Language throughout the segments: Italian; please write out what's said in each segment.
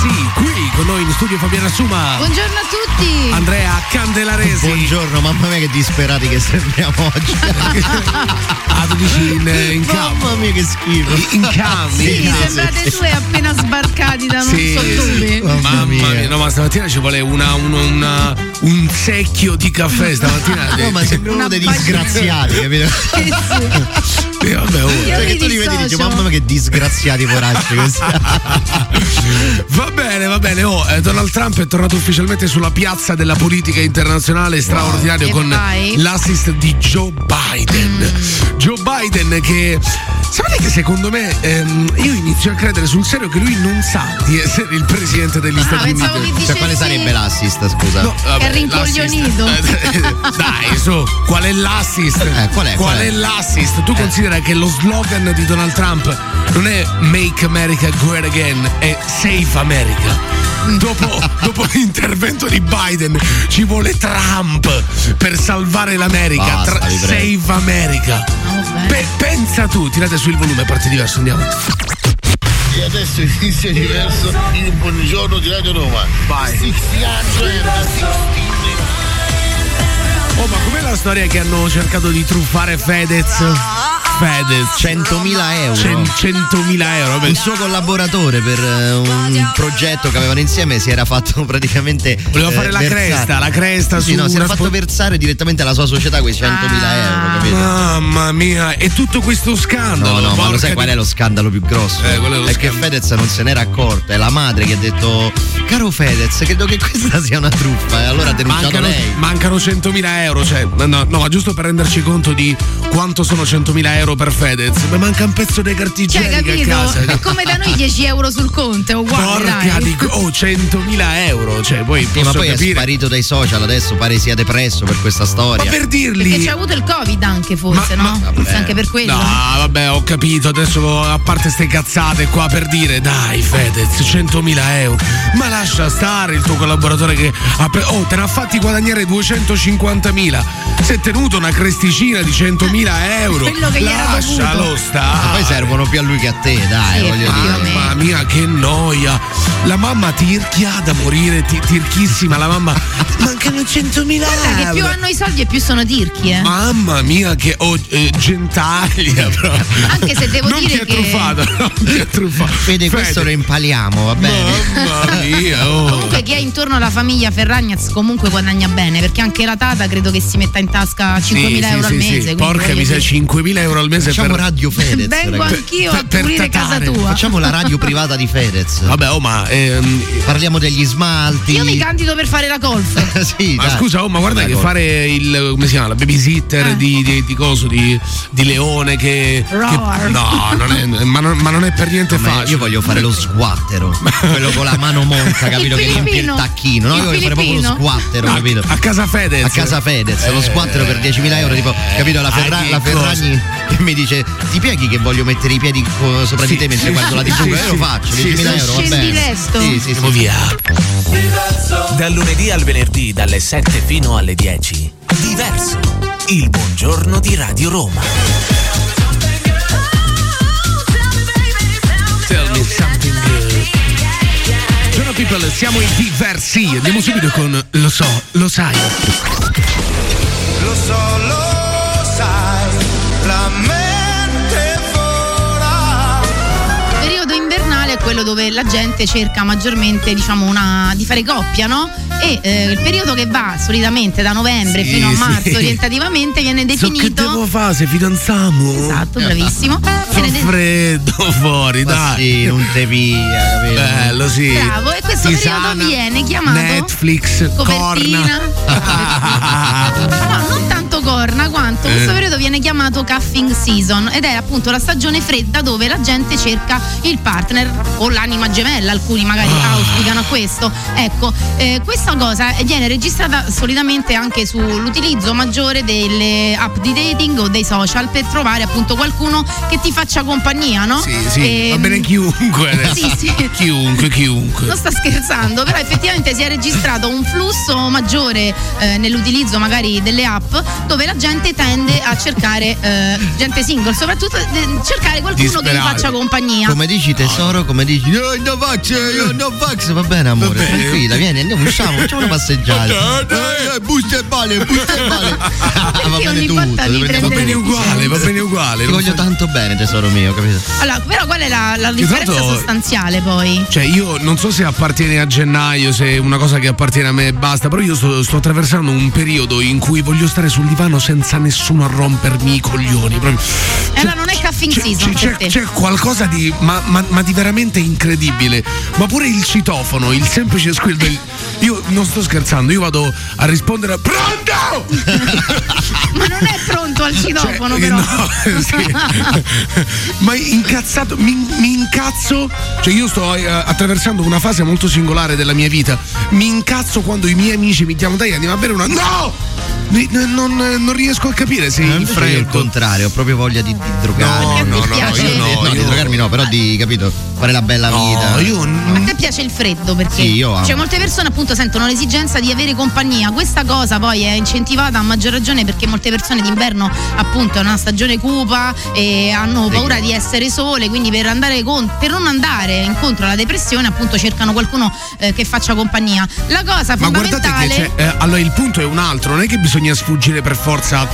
diversi qui con noi in studio Fabiana Suma, Buongiorno a tutti. Andrea Candelaresi. Buongiorno, mamma mia che disperati che sembriamo oggi. Ah, tu dici in, in campo. Mamma mia che schifo. In campo. Sì, in sembrate due appena sbarcati da non Sì, so sì. dove. Mamma Mamma mia. mia, no, ma stamattina ci vuole una, una- una- un secchio di caffè stamattina. No, ma sembriamo Una dei disgraziati, capito? Vabbè, oh. Io Cioè che tu li vedi e dici, mamma mia che disgraziati poracci. Va bene, va bene. Oh, eh, Donald Trump è tornato ufficialmente sulla piazza della politica internazionale straordinario E con l'assist di Joe Biden. Joe Biden che sapete che secondo me ehm, io inizio a credere sul serio che lui non sa di essere il presidente degli Ah, Stati Uniti. che Cioè, quale sarebbe l'assist, scusa? No, vabbè, È rincoglionito. l'assist. Eh, Dai, su, qual è l'assist? Eh, qual è, qual è? l'assist? Tu considera che lo slogan di Donald Trump non è Make America Great Again, è Save America. Dopo, dopo l'intervento di Biden ci vuole Trump per salvare l'America. Basta, Tra-. Save America. vabbè. Pe- pensa tu, tirate su il volume, parte diverso, andiamo. E adesso inizia diverso il buongiorno di Radio Roma. Vai. 60 Oh, ma com'è la storia che hanno cercato di truffare Fedez? Fedez. 100.000 euro. Cen- 100.000 euro. Beh, Il suo collaboratore per eh, un progetto che avevano insieme si era fatto praticamente. Voleva eh, fare la versare- cresta, la cresta Sì, su no, si era fatto spo- versare direttamente alla sua società quei 100.000 euro, capito? Mamma mia, e tutto questo scandalo. No, no, ma lo sai di- qual è lo scandalo più grosso? Eh, è è che. Fedez non se n'era accorta, è la madre che ha detto Caro Fedez, credo che questa sia una truffa e allora ha denunciato Mancano, lei. mancano 100.000 euro, cioè, no, no, ma giusto per renderci conto di quanto sono 100.000 euro per Fedez, ma manca un pezzo dei carti Cioè, a capito? casa. È come da noi 10 euro sul conto, è uguale. Porca dai. di oh, 100.000 euro, cioè, poi Sì, posso ma poi è capire. sparito dai social adesso, pare sia depresso per questa Ma storia. per Perché dirgli c'è avuto il Covid anche forse, Ma- no? ma- Forse anche per quello. No, vabbè, ho capito. Adesso, a parte ste cazzate qua per dire, dai, Fedez, 100.000 euro. Ma lascia stare il tuo collaboratore che ha pre- Oh, te ne ha fatti guadagnare 250.000. Si è tenuto una cresticina di 100.000 euro. Quello che gli era Lascialo dovuto. stare. Poi servono più a lui che a te, dai, Sì, voglio dire. Mamma mia, che noia! La mamma tirchia da morire, ti- tirchissima. La mamma. Mancano 100.000 Guarda che euro. più hanno i soldi e più sono tirchi, eh. Mamma mia, che oh, eh, gentaglia proprio. Anche se devo non dire ti ha che- truffato, non ti ha truffato. Vedi, questo lo impaliamo, va bene? Mamma mia, oh. Comunque chi è intorno alla famiglia Ferragnaz comunque guadagna bene perché anche la Tata credo che si metta in tasca 5.000 Sì, euro sì, al sì. mese. Porca miseria, dire- 5.000 euro al mese Facciamo per. Radio Fedez. Vengo ragazzi. anch'io per- a pulire casa tua. Facciamo la radio privata di Fedez. Vabbè, oh, ma. ehm, Parliamo degli smalti. Io mi candido per fare la golf. sì, ma dai. scusa, oh, ma guarda Dai, che gol. fare il. come si chiama? La babysitter Eh. di, di, di coso, di, di Leone che. che- no, non è, ma, non, ma non è per niente Ma facile. io voglio fare lo sguattero, quello con la mano monca, capito? Il che riempie il tacchino. No, Il io voglio fare proprio lo sguattero, A, capito? a casa Fedez. A casa Fedez, lo Eh, sguattero per 10.000 euro, tipo, capito? La, Ferra- che la Ferragni che mi dice: Ti pieghi che voglio mettere i piedi co- sopra di te mentre sì, guardo la sì, TV? sì, sì. lo faccio, Sì, 10.000 sì, euro, va bene. Sì, sì, Andiamo sì. via. Dal lunedì al venerdì dalle 7 fino alle 10. Diverso. Il buongiorno di Radio Roma. Tell me something People, siamo in diversi. Andiamo subito con Lo so, lo sai. Lo so, lo sai, la mente vola. Il periodo invernale è quello dove la gente cerca maggiormente, diciamo, una, di fare coppia, no? E eh, il periodo che va solitamente da novembre Sì, fino a marzo sì. orientativamente viene So che definito. devo fare se fidanzamo? Esatto, bravissimo. Fa de- freddo fuori, Ma dai. sì, non te via, capito? Bello, sì. Bravo, e questo Tisana, periodo viene chiamato Netflix, copertina. corna. No, non tanto corna quanto questo Eh. periodo viene chiamato cuffing season ed è appunto la stagione fredda dove la gente cerca il partner o l'anima gemella, alcuni magari Ah. auspicano a questo. Ecco, eh, questa cosa viene registrata solitamente anche sull'utilizzo maggiore delle app di dating o dei social per trovare appunto qualcuno che ti faccia compagnia, no? Sì, sì, Ehm, va bene chiunque adesso. Sì, sì. Chiunque, chiunque. Non sta scherzando, però effettivamente si è registrato un flusso maggiore eh, nell'utilizzo magari delle app dove la gente tende a cercare eh, gente single, soprattutto eh, cercare qualcuno che gli faccia compagnia. Come dici tesoro, come dici Io no vax, io no vax, va bene amore, Va bene. tranquilla, vieni, andiamo, usciamo, facciamo una passeggiata. Eh, eh, busta e vale, busta e vale. va bene ogni tutto, volta Va bene uguale, va bene uguale. Ti non voglio fa- tanto bene tesoro mio, capito? Allora, però qual è la, la differenza tanto- sostanziale poi? Cioè, io non so se appartiene a gennaio, se è una cosa che appartiene a me e basta, però io sto, sto attraversando un periodo in cui voglio stare sul divano senza nessuno a rompermi i coglioni. proprio. E allora non è cuffing season C'è, te. c'è qualcosa di ma, ma- ma di veramente incredibile. Ma pure il citofono, il semplice squillo del. Io non sto scherzando, io vado a rispondere a. Pronto! Ma non è pronto al citofono, Eh, però. no, sì. Ma incazzato, mi, mi incazzo. Cioè, io sto eh, attraversando una fase molto singolare della mia vita. Mi incazzo quando i miei amici mi chiamano, dai, andiamo a bere una. No! Non, non riesco a capire se il Invece io il freddo. contrario, ho proprio voglia di, di drogarmi. No, no, no, piace? io no, no, di io- drogarmi no, però di, capito, fare la bella vita. No, io A te piace il freddo perché Sì, io amo. cioè, molte persone appunto sentono l'esigenza di avere compagnia. Questa cosa poi è incentivata a maggior ragione perché molte persone d'inverno appunto è una stagione cupa e hanno paura di essere sole, quindi per, andare con- per non andare incontro alla depressione appunto cercano qualcuno eh, che faccia compagnia. La cosa Ma guardate fondamentale che c'è, eh, allora il punto è un altro, non è che bisogna sfuggire per forza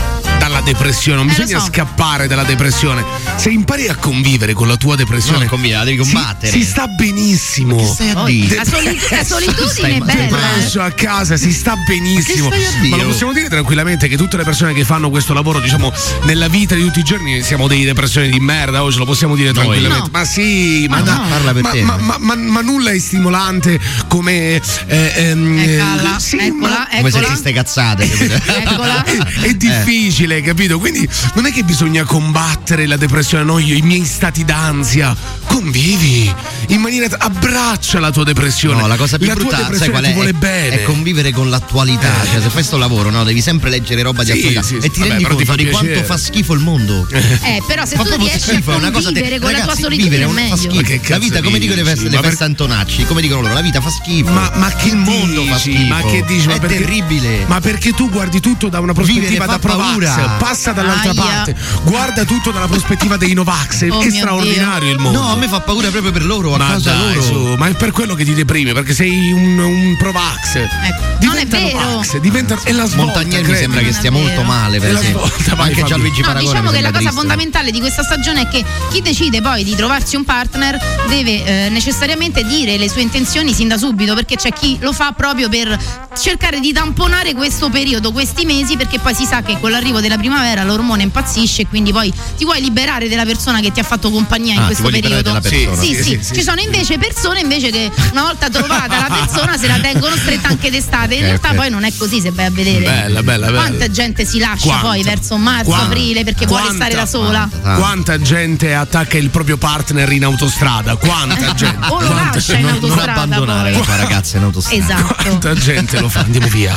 dalla depressione, non Eh, bisogna so. scappare dalla depressione. Se impari a convivere con la tua depressione, convivere, la devi si- combattere. Si, sta benissimo. Che stai a dire? la, soli- la solitudine è stai bella. eh. Preso a casa si sta benissimo. Ma che stai a dire? Ma lo possiamo dire tranquillamente che tutte le persone che fanno questo lavoro, diciamo, nella vita di tutti i giorni siamo dei depressioni di merda, oh, ce lo possiamo dire tranquillamente. No. Ma sì, ma, Ma da- no. Parla per ma- te. ma- ma- ma- ma nulla è stimolante come. eh, ehm, Eccola, sì, eccola, ma- Come eccola. sentiste cazzate? Eccola. è difficile, capito? Quindi non è che bisogna combattere la depressione, no, io, i miei stati d'ansia. Convivi in maniera. abbraccia la tua depressione. No, la cosa più la tua brutta, sai depressione qual ti è? vuole È- bene. È convivere con l'attualità. Cioè, se fai sto lavoro, no, devi sempre leggere roba di Sì, attualità. sì, sì. e ti Vabbè, rendi conto di quanto piacere. fa schifo il mondo. Eh, però se Fa tu riesci a schifo, è una cosa convivere te- con la tua ragazzi, solitudine vivere è meglio. schifo. Ma che La vita, come dicono le, feste, le Antonacci, come dicono loro, la vita fa schifo. Ma, ma che il mondo fa schifo. Ma che dici? Ma È perché- terribile. Ma perché tu guardi tutto da una prospettiva da paura. Passa dall'altra Aia. parte, guarda tutto dalla prospettiva dei Novax, è, Oh è straordinario il mondo. No, a me fa paura proprio per loro, a ma causa dai, loro. su, ma è per quello che ti deprime, perché sei un, un Provax. Ecco, non è Diventa vero. Novax, diventa, è la svolta. Montagnier mi sembra che stia molto male, per esempio. svolta, Anche. Gianluigi No, Paragone diciamo che la cosa fondamentale di questa stagione è che chi decide poi di trovarsi un partner deve eh, necessariamente dire le sue intenzioni sin da subito, perché c'è chi lo fa proprio per cercare di tamponare questo periodo, questi mesi, perché poi si sa che con l'arrivo della primavera l'ormone impazzisce e quindi poi ti vuoi liberare della persona che ti ha fatto compagnia in Ah, ti questo periodo. Sì, Sì, sì, sì, sì, Ci sono invece persone invece che una volta trovata la persona se la tengono stretta anche d'estate. In Ok, realtà ok. poi non è così se vai a vedere. Bella, bella, bella. Quanta gente si lascia Quanta? poi verso marzo, Quanta? aprile perché vuole Quanta? stare da sola. Quanta gente attacca il proprio partner in autostrada? Quanta gente? O lo Quanta lascia in Non, non autostrada abbandonare poi. la tua ragazza in autostrada. Esatto. Quanta gente lo fa? Andiamo via.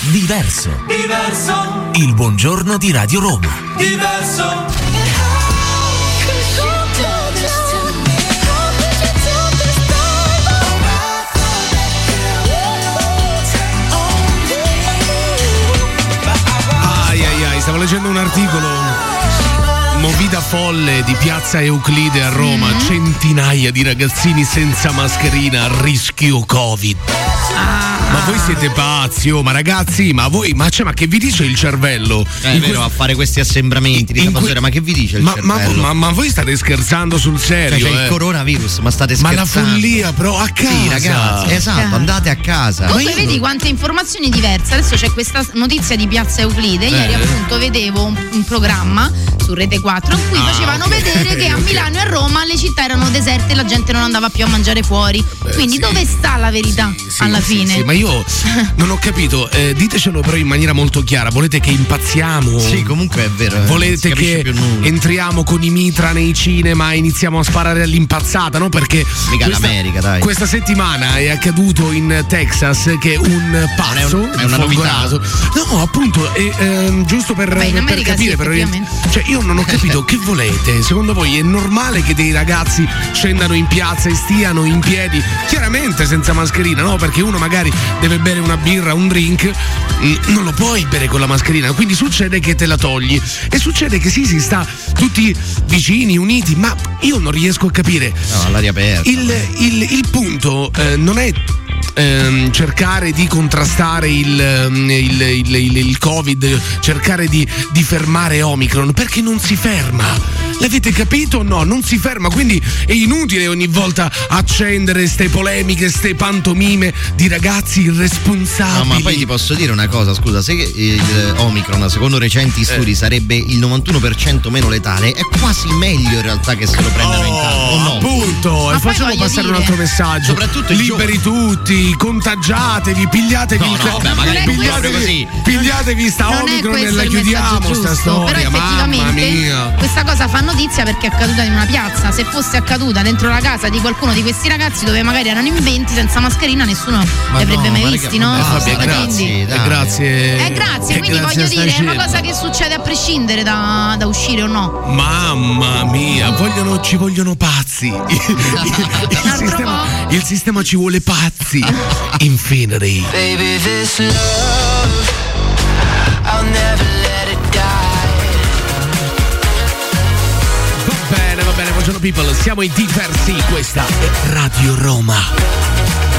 Diverso. Diverso, Il buongiorno di Radio Roma. diverso. Ai ai ai, stavo leggendo un articolo movida folle di piazza Euclide a Roma, Mm-hmm. centinaia di ragazzini senza mascherina a rischio Covid. Ah. Ma voi siete pazzi, oh, ma ragazzi, ma voi, ma, cioè, ma che vi dice il cervello? Eh, è vero, que- a fare questi assembramenti di in sabato que- sera, ma che vi dice il ma, cervello? ma- ma voi state scherzando sul Cioè, serio? c'è eh? il coronavirus, ma state Ma la scherzando? follia, però, a casa. Sì, ragazzi, esatto, andate a casa. Comunque vedi quante informazioni diverse. Adesso c'è questa notizia di Piazza Euclide. Ieri Eh. appunto vedevo un, un programma su Rete 4 in cui Ah, facevano ok. vedere che a. Milano e a Roma le città erano deserte e la gente non andava più a mangiare fuori. Quindi sì. dove sta la verità Sì, alla fine? sì, ma io non ho capito, eh, ditecelo però in maniera molto chiara. Volete che impazziamo? Sì, comunque è vero. eh, Volete che entriamo con i mitra nei cinema e iniziamo a sparare all'impazzata, no? Perché Mica questa, l'America, dai. questa settimana è accaduto in Texas che un pazzo, Non è un- è una novità. folgorato- No, appunto, e, ehm, giusto per, Beh, per capire, sì, per cioè io non ho capito che volete. Secondo voi è normale che dei ragazzi scendano in piazza e stiano in piedi, chiaramente senza mascherina, no? Perché uno magari deve bere una birra, un drink, mm, non lo puoi bere con la mascherina, quindi succede che te la togli e succede che sì, si sta tutti vicini, uniti, ma io non riesco a capire. No, all'aria aperta. Il, il- il punto eh, non è ehm, cercare di contrastare il, ehm, il- il- il- il Covid, cercare di, di fermare Omicron, perché non si ferma. L'avete capito o no? Non si ferma, quindi è inutile ogni volta accendere ste polemiche, ste pantomime di ragazzi irresponsabili. No, ma poi ti posso dire una cosa, scusa, se il Omicron, secondo recenti studi, sarebbe il 91% meno letale, è quasi meglio in realtà che se lo prendano in casa, o no? Oh, Appunto, Ma e facciamo passare un dire- altro messaggio. Soprattutto liberi tutti, contagiatevi, pigliatevi No, il no, vabbè, magari questo- così. Pigliatevi sta non è Omicron e la chiudiamo sta storia. però Mamma effettivamente mia. questa cosa fa notizia perché è accaduta in una piazza. Se fosse accaduta dentro la casa di qualcuno di questi ragazzi dove magari erano in 20 senza mascherina, nessuno Ma li avrebbe no, mai ma visti, no? Vabbè, basta, grazie. Quindi- E dai. grazie. Eh, grazie, quindi grazie voglio dire, è una cosa che succede a prescindere da, da uscire o no. Mamma mia, vogliono- ci vogliono pazzi. Il, il- il altro sistema, il sistema ci vuole pazzi. Infinity. Baby, this love, I'll never let it die. Va bene, va bene, buongiorno people, siamo i diversi, questa è Radio Roma.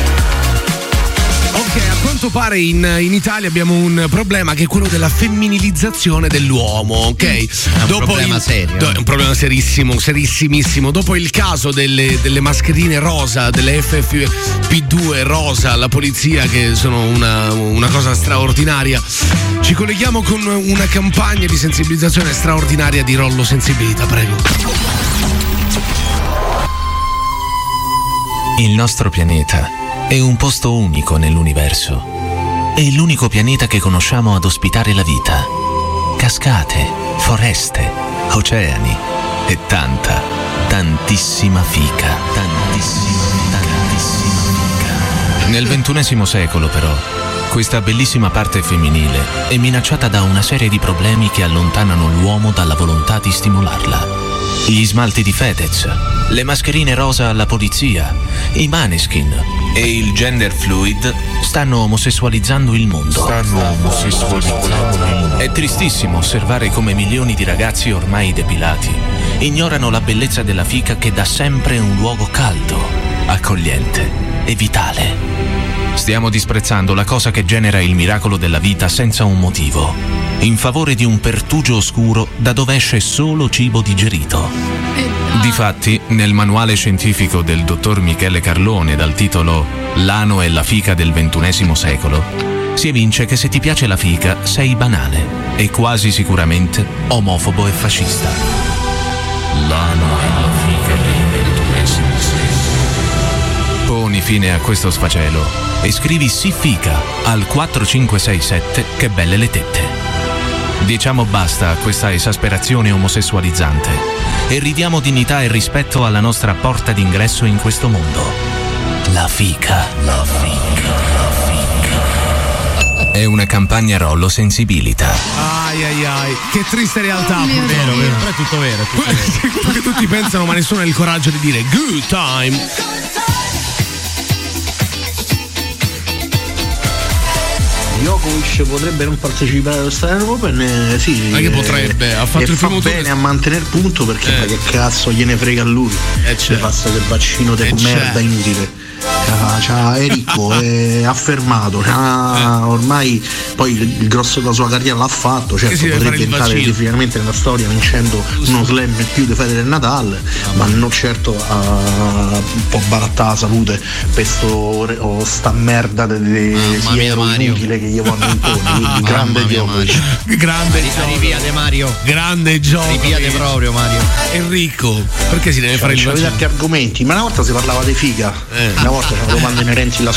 Quanto pare in, in Italia abbiamo un problema che è quello della femminilizzazione dell'uomo, ok? È un problema serio. do- è un problema serissimo, serissimissimo. Dopo il caso delle, delle mascherine rosa, delle FFP2 rosa alla polizia, che sono una, una cosa straordinaria, ci colleghiamo con una campagna di sensibilizzazione straordinaria di Rollo Sensibilità, prego. Il nostro pianeta è un posto unico nell'universo. È l'unico pianeta che conosciamo ad ospitare la vita. Cascate, foreste, oceani e tanta, tantissima fica. Tantissima, tantissima fica. Nel ventunesimo secolo, però, questa bellissima parte femminile è minacciata da una serie di problemi che allontanano l'uomo dalla volontà di stimolarla. Gli smalti di Fedez, le mascherine rosa alla polizia, i maneskin e il gender fluid stanno omosessualizzando il mondo. Stanno omosessualizzando il mondo. È tristissimo osservare come milioni di ragazzi ormai depilati ignorano la bellezza della fica che da sempre un luogo caldo, accogliente e vitale. Stiamo disprezzando la cosa che genera il miracolo della vita senza un motivo, in favore di un pertugio oscuro da dove esce solo cibo digerito. Difatti, nel manuale scientifico del dottor Michele Carlone dal titolo L'ano e la fica del ventunesimo secolo, si evince che se ti piace la fica sei banale e quasi sicuramente omofobo e fascista. L'ano e la fica del ventunesimo secolo. Poni fine a questo sfacelo e scrivi sì fica al 4567 che belle le tette. Diciamo basta a questa esasperazione omosessualizzante e ridiamo dignità e rispetto alla nostra porta d'ingresso in questo mondo. La fica. La fica. La fica. È una campagna Rollo Sensibilità. Ai ai ai, che triste realtà. Oh. Dio. Vero, vero, però è tutto vero. è tutto vero. Quello che tutti pensano, ma nessuno ha il coraggio di dire good time. Djokovic potrebbe non partecipare all'Australian Open, eh, sì. Ma che potrebbe? Ha fatto il fa primo tour. bene a mantenere punto perché Eh. ma che cazzo gliene frega a lui. Eh, certo. passa del vaccino di Eh, merda certo. inutile. C'ha- c'ha- è ricco, è affermato, c'ha- ormai poi il, il grosso della sua carriera l'ha fatto, certo potrebbe entrare definitivamente nella storia vincendo uno slam in più di Federer e Nadal, ma non certo a un po' barattare la salute per sto, re- o sta merda di siero inutile che gli vanno intorno, quindi grande mia, Djokovic. Mario. Grande gioco. Ripiate Mario. Grande gioco. Ripiate proprio Mario. Enrico, perché si deve fare il Cioè, vaccino? tanti argomenti, ma una volta si parlava di figa, Eh. una volta c'erano domande inerenti alla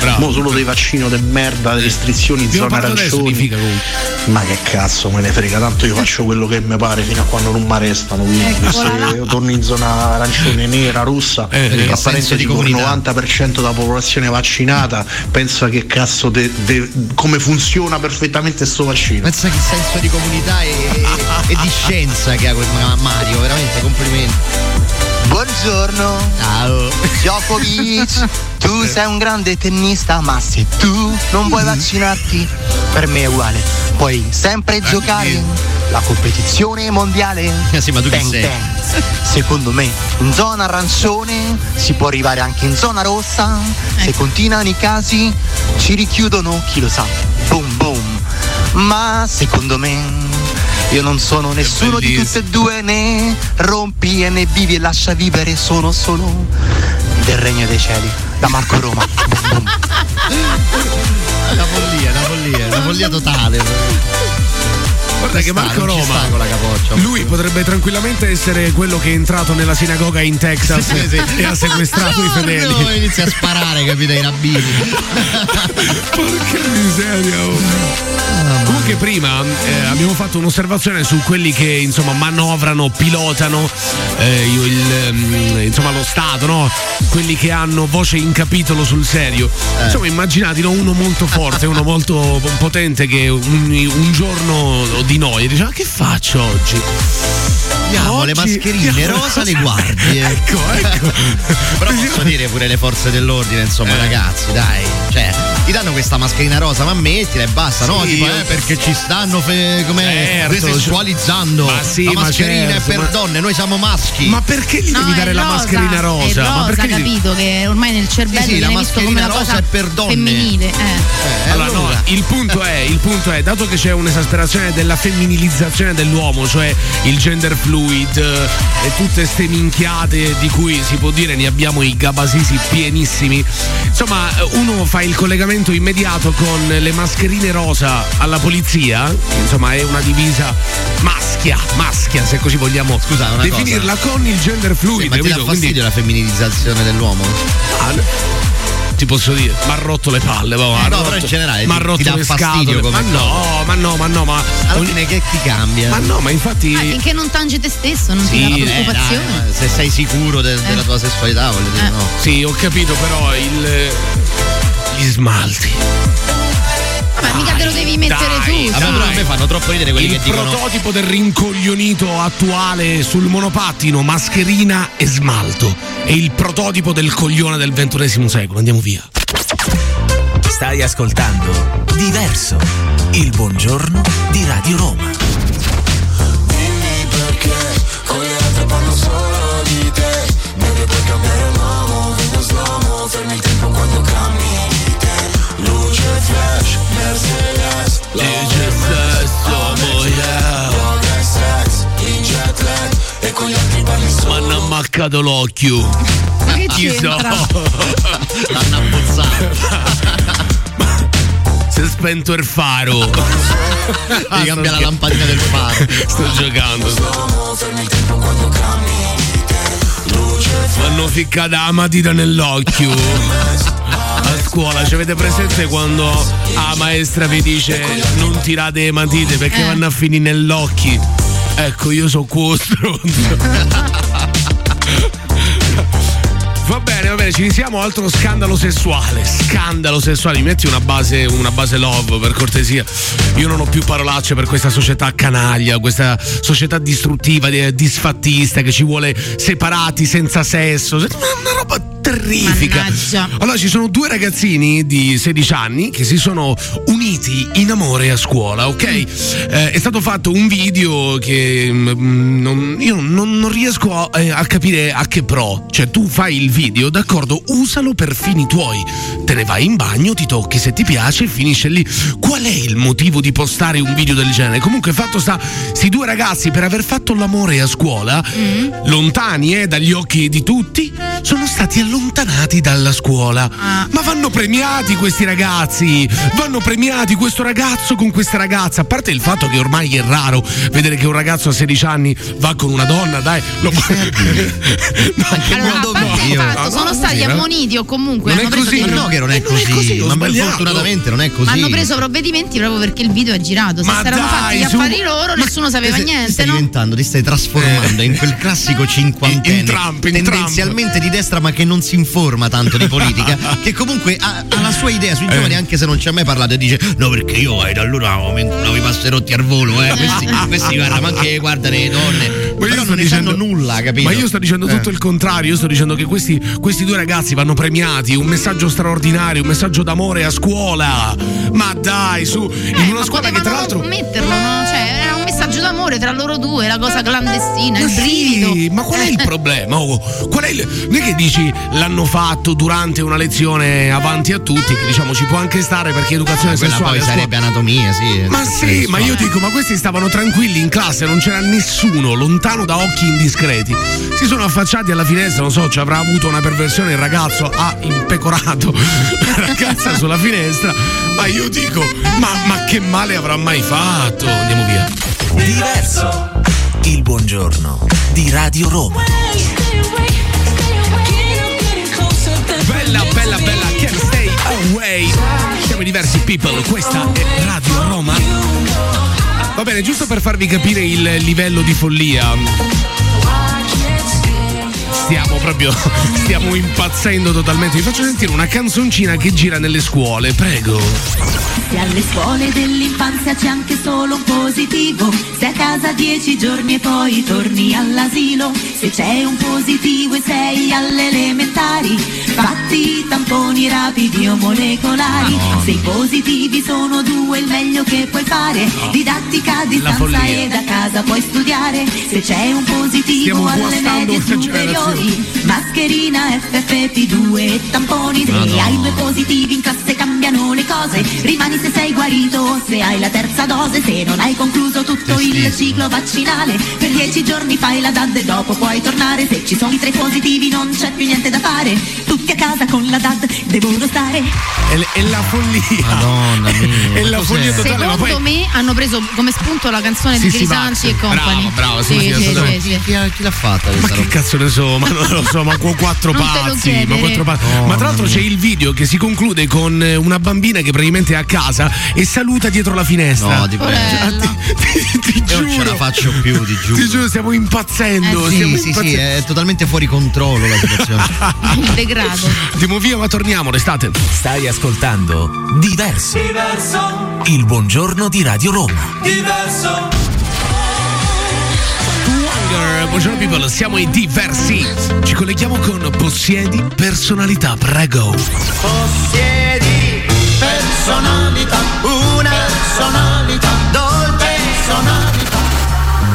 bravo. mo solo dei vaccini di merda, delle restrizioni, Abbiamo arancioni. figa comunque. Ma che cazzo me ne frega, tanto io faccio quello che mi pare fino a quando non mi arrestano. Quindi Eccola se io torno in zona arancione nera, russa, Eh, che che a senso parentesi di con il comunità. 90% della popolazione vaccinata, pensa che cazzo de- de- come funziona perfettamente sto vaccino. Pensa che senso di comunità e, e- e di scienza che ha quel ma- Mario, veramente complimenti. Buongiorno, Ciao. Djokovic, tu sei un grande tennista, ma se tu non vuoi vaccinarti, per me è uguale. Puoi sempre giocare la competizione mondiale. Eh sì, ma tu Bang, bang. Secondo me, in zona arancione si può arrivare anche in zona rossa. Se continuano i casi, ci richiudono, chi lo sa. Boom boom. Ma secondo me io non sono nessuno di tutte e due, né rompi e né vivi e lascia vivere, sono solo del regno dei cieli. Da Marco Roma. Una follia, una follia, una follia totale. Guarda che Sta, Marco Roma. Lui potrebbe tranquillamente essere quello che è entrato nella sinagoga in Texas Sì, sì. e ha sequestrato i fedeli. No, inizia a sparare, capito, ai rabbini. Porca miseria. oh. Comunque prima eh, abbiamo fatto un'osservazione su quelli che insomma manovrano, pilotano eh, il, ehm, insomma lo Stato, no? Quelli che hanno voce in capitolo sul serio. Eh. Insomma immaginate no? uno molto forte, uno molto potente che un, un giorno di noi dice ma che faccio oggi? Abbiamo le mascherine rosa, le guardie. ecco, ecco. Però posso dire pure le forze dell'ordine, insomma, Eh. ragazzi, dai. Cioè, ti danno questa mascherina rosa, ma mettila e basta, no? Sì, Tipo, io- eh, perché ci stanno fe- come Certo, desessualizzando. ma sì, la ma mascherina certo, è per ma- donne, noi siamo maschi. Ma perché gli devi No, dare è la rosa, mascherina rosa? rosa, ma perché gli- capito? Che ormai nel cervello Sì, sì, la viene visto come mascherina una rosa cosa è per donne. femminile. Eh. Eh, Allora, no, il punto, è, il punto è, dato che c'è un'esasperazione della femminilizzazione dell'uomo, cioè il gender fluid eh, e tutte ste minchiate di cui si può dire ne abbiamo i gabasisi pienissimi, insomma eh, uno fa il collegamento immediato con le mascherine rosa alla polizia, insomma è una divisa maschia, maschia se così vogliamo Scusa, una definirla con il gender fluid. ma ti dà fastidio Quindi- la femminilizzazione dell'uomo? Ah, ti posso dire, mi ha rotto le palle, ma Eh, no, però in generale mi ha rotto ti dà le fastidio scatole. come Ma no, ma no, ma no, ma Alla fine che ti cambia? Ma no, ma infatti Ah, finché non tangi te stesso, non Sì, ti dà eh, preoccupazione. dai, ma se sei sicuro de- della tua sessualità, voglio dire, Eh. no. Sì, ho capito, però il gli smalti. Ma mica te lo devi mettere dai, tu. Vabbè, dai. però a me fanno troppo ridere quelli il che dicono prototipo del rincoglionito attuale sul monopattino, mascherina e smalto. È il prototipo del coglione del ventunesimo secolo. Andiamo via. Stai ascoltando Diverso, il buongiorno di Radio Roma. Cado l'occhio. Ma che Chi so? c'entra? l'hanno abbozzato. Si è spento il faro. Ti cambia la lampadina del faro. Sto giocando. hanno ficcata la matita nell'occhio. A scuola ci avete presente quando la maestra vi dice non tirate le matite perché Eh. vanno a finire nell'occhio? Ecco, io so questo. Va bene, va bene, ci iniziamo altro scandalo sessuale. Scandalo sessuale, mi metti una base, una base love per cortesia. Io non ho più parolacce per questa società canaglia, questa società distruttiva, eh, disfattista che ci vuole separati senza sesso. Una una roba terrifica. Mannaggia. Allora ci sono due ragazzini di 16 anni che si sono uniti in amore a scuola, ok? Eh, è stato fatto un video che mm, non- io non, non riesco a, eh, a capire a che pro. Cioè tu fai il video, d'accordo, usalo per fini tuoi. Te ne vai in bagno, ti tocchi se ti piace e finisce lì. Qual è il motivo di postare un video del genere? Comunque fatto sta, sti due ragazzi per aver fatto l'amore a scuola, lontani eh, dagli occhi di tutti, sono stati allontanati dalla scuola. Ma vanno premiati questi ragazzi, vanno premiati questo ragazzo con questa ragazza. A parte il fatto che ormai è raro vedere che un ragazzo a 16 anni va con una donna, dai, lo no, Allora, a parte il io- fatto, no, sono no, stati no? ammoniti o comunque Non è così, dei- ma no che non è così, ma per- fortunatamente non è così. Hanno preso provvedimenti proprio perché il video è girato. Se Ma dai, fatti gli su- affari loro, nessuno sapeva Ti niente, stai no? diventando, ti stai trasformando in quel classico cinquantenne In Trump, in tendenzialmente di destra ma che non si informa tanto di politica che comunque ha, ha la sua idea sui giovani anche se non ci ha mai parlato e dice no perché io eh, da allora ho i passerotti al volo eh, questi, questi guarda ma anche guardano le donne Ma io non ne dicendo- sanno nulla capito Ma io sto dicendo tutto Eh. il contrario, io sto dicendo che questi, questi due ragazzi vanno premiati, un messaggio straordinario, un messaggio d'amore a scuola. Ma dai, su, in una scuola che tra l'altro... metterlo, no? Cioè, d'amore tra loro due, la cosa clandestina, Ma il brivido. sì, ma qual è il problema? Oh, qual è il... Non è che dici l'hanno fatto durante una lezione avanti a tutti, che diciamo ci può anche stare perché educazione quella sessuale poi a scuola- sarebbe anatomia sì Ma sì, ma io dico, ma questi stavano tranquilli in classe, non c'era nessuno lontano da occhi indiscreti. Si sono affacciati alla finestra, non so, ci avrà avuto una perversione il ragazzo, ha impecorato la ragazza sulla finestra. Ma io dico, ma, ma che male avrà mai fatto? Andiamo via. Diverso. Il buongiorno di Radio Roma. Bella, bella, bella, can't stay away. Siamo diversi people, questa è Radio Roma. Va bene, giusto per farvi capire il livello di follia. Stiamo proprio, stiamo impazzendo totalmente. Vi faccio sentire una canzoncina che gira nelle scuole, prego. Se alle scuole dell'infanzia c'è anche solo un positivo, se a casa dieci giorni e poi torni all'asilo, se c'è un positivo e sei alle elementari, fatti i tamponi rapidi o molecolari, se i positivi sono due il meglio che puoi fare, didattica a distanza e da casa puoi studiare, se c'è un positivo Stiamo alle medie una superiori, mascherina FFP2 e tamponi, se Madonna. hai due positivi in classe cambiano le cose, rimani se sei guarito o se hai la terza dose, se non hai concluso tutto il ciclo vaccinale, per dieci giorni fai la DAD e dopo puoi tornare, se ci sono i tre positivi non c'è più niente da fare, tutti a casa con la DAD devono stare. È, la follia. Madonna mia. È la follia totale, ma Secondo poi. me hanno preso come spunto la canzone Sì, di sì, Grisanti e compagni. Bravo, bravo, sì, sì, sì, sì, sì. Chi, l'ha fatta Ma che cazzo ne so, ma non lo so, ma con quattro pazzi, ma quattro pazzi. Ma tra l'altro c'è il video che si conclude con eh, una bambina che praticamente è a casa e saluta dietro la finestra. No, ti prego. ti, Io non ce la faccio più, ti giuro. Ti giuro, stiamo impazzendo. sì, stiamo sì, sì, impazzendo. è totalmente fuori controllo la situazione. Il degrado. Andiamo via, ma torniamo l'estate. Stai ascoltando Diverso. Il buongiorno di Radio Roma. Diverso. Wonder, Buongiorno people, siamo i diversi. Ci colleghiamo con Possiedi Personalità, prego. Possiedi personalità, una personalità, dolce personalità.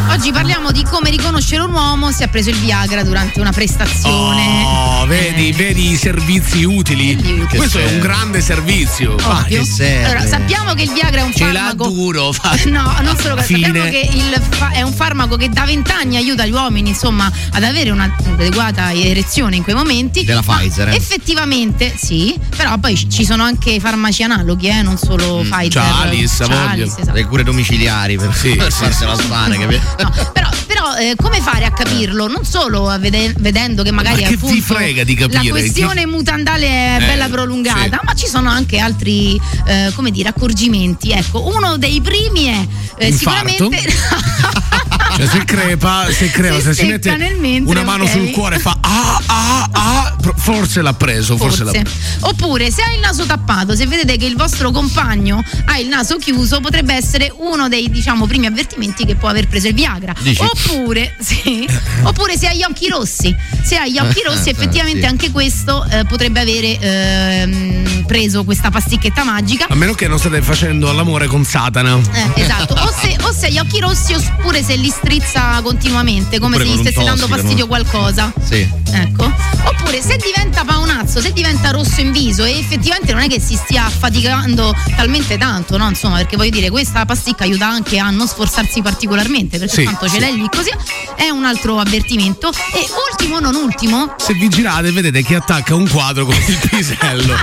Oggi parliamo di come riconoscere un uomo se ha preso il Viagra durante una prestazione. Oh, vedi, vedi i servizi utili. Questo è un grande servizio. Ovvio. Allora, sappiamo che il Viagra è un Ce l'ha farmaco. duro. fa- No, non solo per Fine. sappiamo che fa- è un farmaco che da vent'anni aiuta gli uomini, insomma, ad avere un'adeguata erezione in quei momenti. Della Pfizer, eh? Effettivamente, sì, però poi ci- sono anche farmaci analoghi, eh, non solo Pfizer. Chalice, a Chalice, voglia. esatto. Le cure domiciliari per, per farsela stare, capito? Però, però, eh, come fare a capirlo? Non solo vede- vedendo che magari Ma che appunto vi frega di capire? la questione mutandale è Eh, bella prolungata, sì. ma ci sono anche altri eh, come dire, accorgimenti. Ecco, uno dei primi è eh, sicuramente Cioè, se crepa, se crepa, Si se si mette mentre, una mano ok. sul cuore fa ah, ah, ah, forse l'ha preso, forse, l'ha Forse. preso. Oppure se ha il naso tappato, se vedete che il vostro compagno ha il naso chiuso, potrebbe essere uno dei diciamo primi avvertimenti che può aver preso il Viagra. Dici? Oppure, sì, oppure se ha gli occhi rossi. Se ha gli occhi rossi, Eh, effettivamente sì. anche questo eh, potrebbe avere ehm, preso questa pasticchetta magica. A meno che non state facendo all'amore con Satana. Eh, esatto, o se, o se ha gli occhi rossi oppure se li strizza continuamente, come Oppure se gli stesse dando fastidio no? qualcosa. Sì. Ecco. Oppure se diventa paonazzo, se diventa rosso in viso e effettivamente non è che si stia affaticando talmente tanto, no? Insomma, perché voglio dire, questa pasticca aiuta anche a non sforzarsi particolarmente, perché Sì, tanto sì. ce l'hai lì così. È un altro avvertimento. E ultimo, non ultimo, Se vi girate vedete che attacca un quadro con il pisello.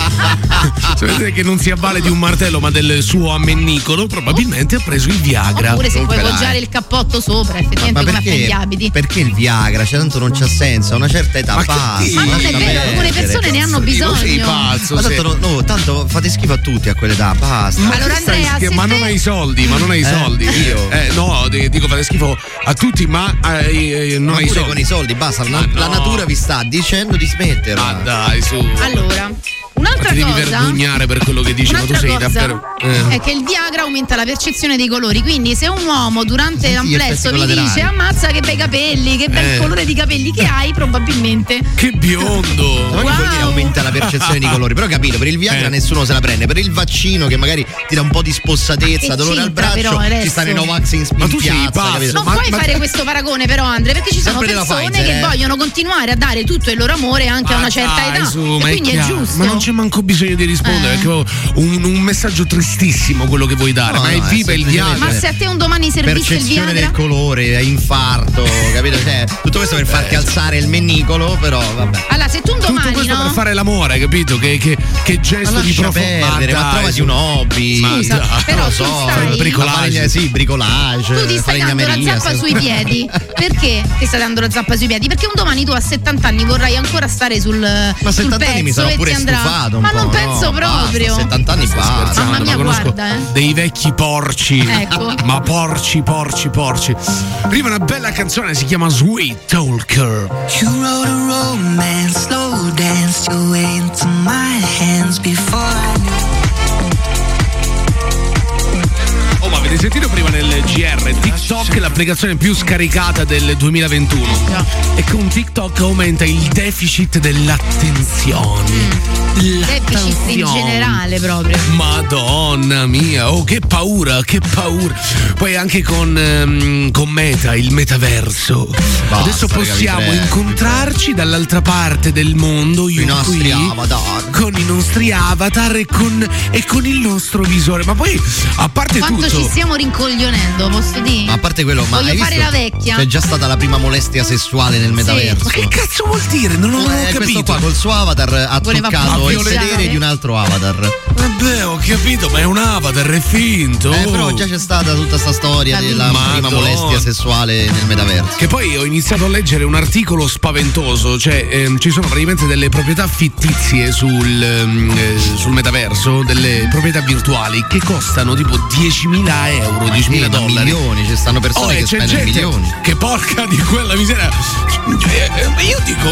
Se vedete che non si avvale di un martello ma del suo ammennicolo, probabilmente ha preso il Viagra. oppure se puoi poggiare il cappotto sopra, effettivamente Ma come a perché, gli abiti. perché il Viagra? Cioè, tanto non c'ha senso, una certa età Ma che basta. dici? Ma non è vero, alcune persone ne hanno bisogno. pazzo. Ma tanto, no, no, tanto fate schifo a tutti a quell'età, basta. Ma, Allora, Andrea, se ma non hai soldi, ma non hai Eh, soldi. io? Eh, no, di- dico fate schifo a tutti, ma eh, eh, non Ma hai pure soldi. con i soldi, basta. La, Ma la no. natura vi sta dicendo di smetterla. Ma dai, su. Allora, Ma un'altra ti devi cosa. vergognare per quello che dici, ma tu sei davvero. eh. È che il Viagra aumenta la percezione dei colori, quindi se un uomo durante Sì, l'amplesso vi dice ammazza che bei capelli, che bel Eh. colore di capelli che hai, probabilmente Che biondo! Ma che vuol dire Wow. aumenta la percezione di colori? Però capito, per il Viagra Eh. nessuno se la prende. Per il vaccino che magari ti dà un po' di spossatezza, Che dolore al braccio, però, adesso? ci stanno i Novax in, Ma in tu sei piazza, non Ma- puoi ma- fare questo paragone però Andre perché ci sono persone Pfizer, che eh. vogliono continuare a dare tutto il loro amore anche a Ma una certa dai, età su, e ma quindi è, giusto Ma c'è manco bisogno di rispondere, Eh. perché ho un, un messaggio tristissimo quello che vuoi dare. No, ma è no, è viva il Viagra. ma se a te un domani servisse il Viagra del colore, infarto, capito? Cioè, tutto questo per farti alzare il mennicolo, però vabbè. allora se tu un Tutto domani questo no? per fare l'amore, capito? Che, che, che gesto di profondità. perdere, ma trovati un hobby. Scusa, Ma però non lo tu so, stai- bricolage, sì, bricolage, tu ti stai dando la zappa sui piedi perché ti stai dando la zappa sui piedi perché un domani tu a 70 anni vorrai ancora stare sul Ma sul 70 anni mi sarò pure stufato un ma po', non no? penso Basta, proprio 70 anni basta. Mamma ma mia, conosco guarda, eh. dei vecchi porci. Ecco. Ma porci, porci, porci. Arriva una bella canzone, si chiama Sweet Talker. You wrote a romance, slow dance way into my hands before I knew. Oh, ma avete sentito prima nel GR? TikTok è l'applicazione più scaricata del 2021. E con TikTok aumenta il deficit dell'attenzione. deficit in generale proprio Madonna mia, oh che paura, che paura. Poi anche con, ehm, con Meta, il metaverso. Adesso raga, vi possiamo prego, incontrarci dall'altra parte del mondo, io I nostri qui, avatar. Con i nostri avatar e con, e con il nostro visore. Ma poi, a parte quanto tutto... ci stiamo rincoglionendo posso dire Ma a parte quello, ma voglio hai fare visto? la vecchia C'è già stata la prima molestia sessuale nel metaverso. Ma che cazzo vuol dire? Non, ho Eh, capito. qua col suo avatar ha Voleva toccato il sedere di un altro avatar. Vabbè, ho capito, ma è un avatar, è finto. Eh, però già c'è stata tutta sta storia della prima Madonna. molestia sessuale nel metaverso. Che poi ho iniziato a leggere un articolo spaventoso, cioè ehm, ci sono praticamente delle proprietà fittizie sul, ehm, eh, sul metaverso, delle proprietà virtuali che costano tipo 10.000 euro, 10.000 sì, ma dollari. milioni, ci stanno persone Oh, che spendono milioni. Che porca di quella miseria. Eh, io dico.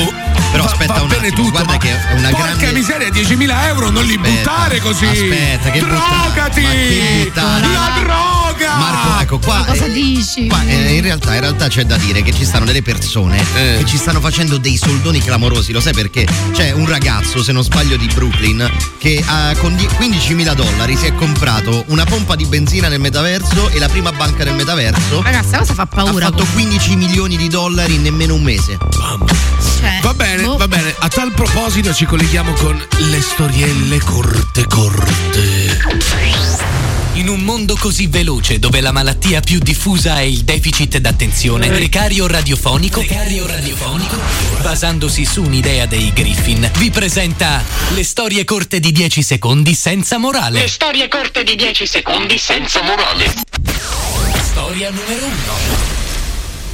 Però va, aspetta va un bene attimo, tutto, guarda che è una porca grande- miseria, 10.000 euro non li Aspetta, buttare così. aspetta, che Drogati! ma che buttare? La droga! Marco, ecco qua. cosa eh, dici Qua, eh, in, realtà, in realtà c'è da dire che ci stanno delle persone Eh. che ci stanno facendo dei soldoni clamorosi, lo sai perché? C'è un ragazzo, se non sbaglio, di Brooklyn che ha, con die- 15.000 dollari si è comprato una pompa di benzina nel metaverso e la prima banca del metaverso. ragazza cosa fa Ha paura fatto 15 milioni di dollari in nemmeno un mese. Cioè, Va bene, boh. va bene. A tal proposito ci colleghiamo con le storielle corte corte. In un mondo così veloce, dove la malattia più diffusa è il deficit d'attenzione, Precario Radiofonico, Precario Radiofonico, basandosi su un'idea dei Griffin, vi presenta le storie corte di 10 secondi senza morale. storie corte di 10 secondi senza morale. Storia numero 1.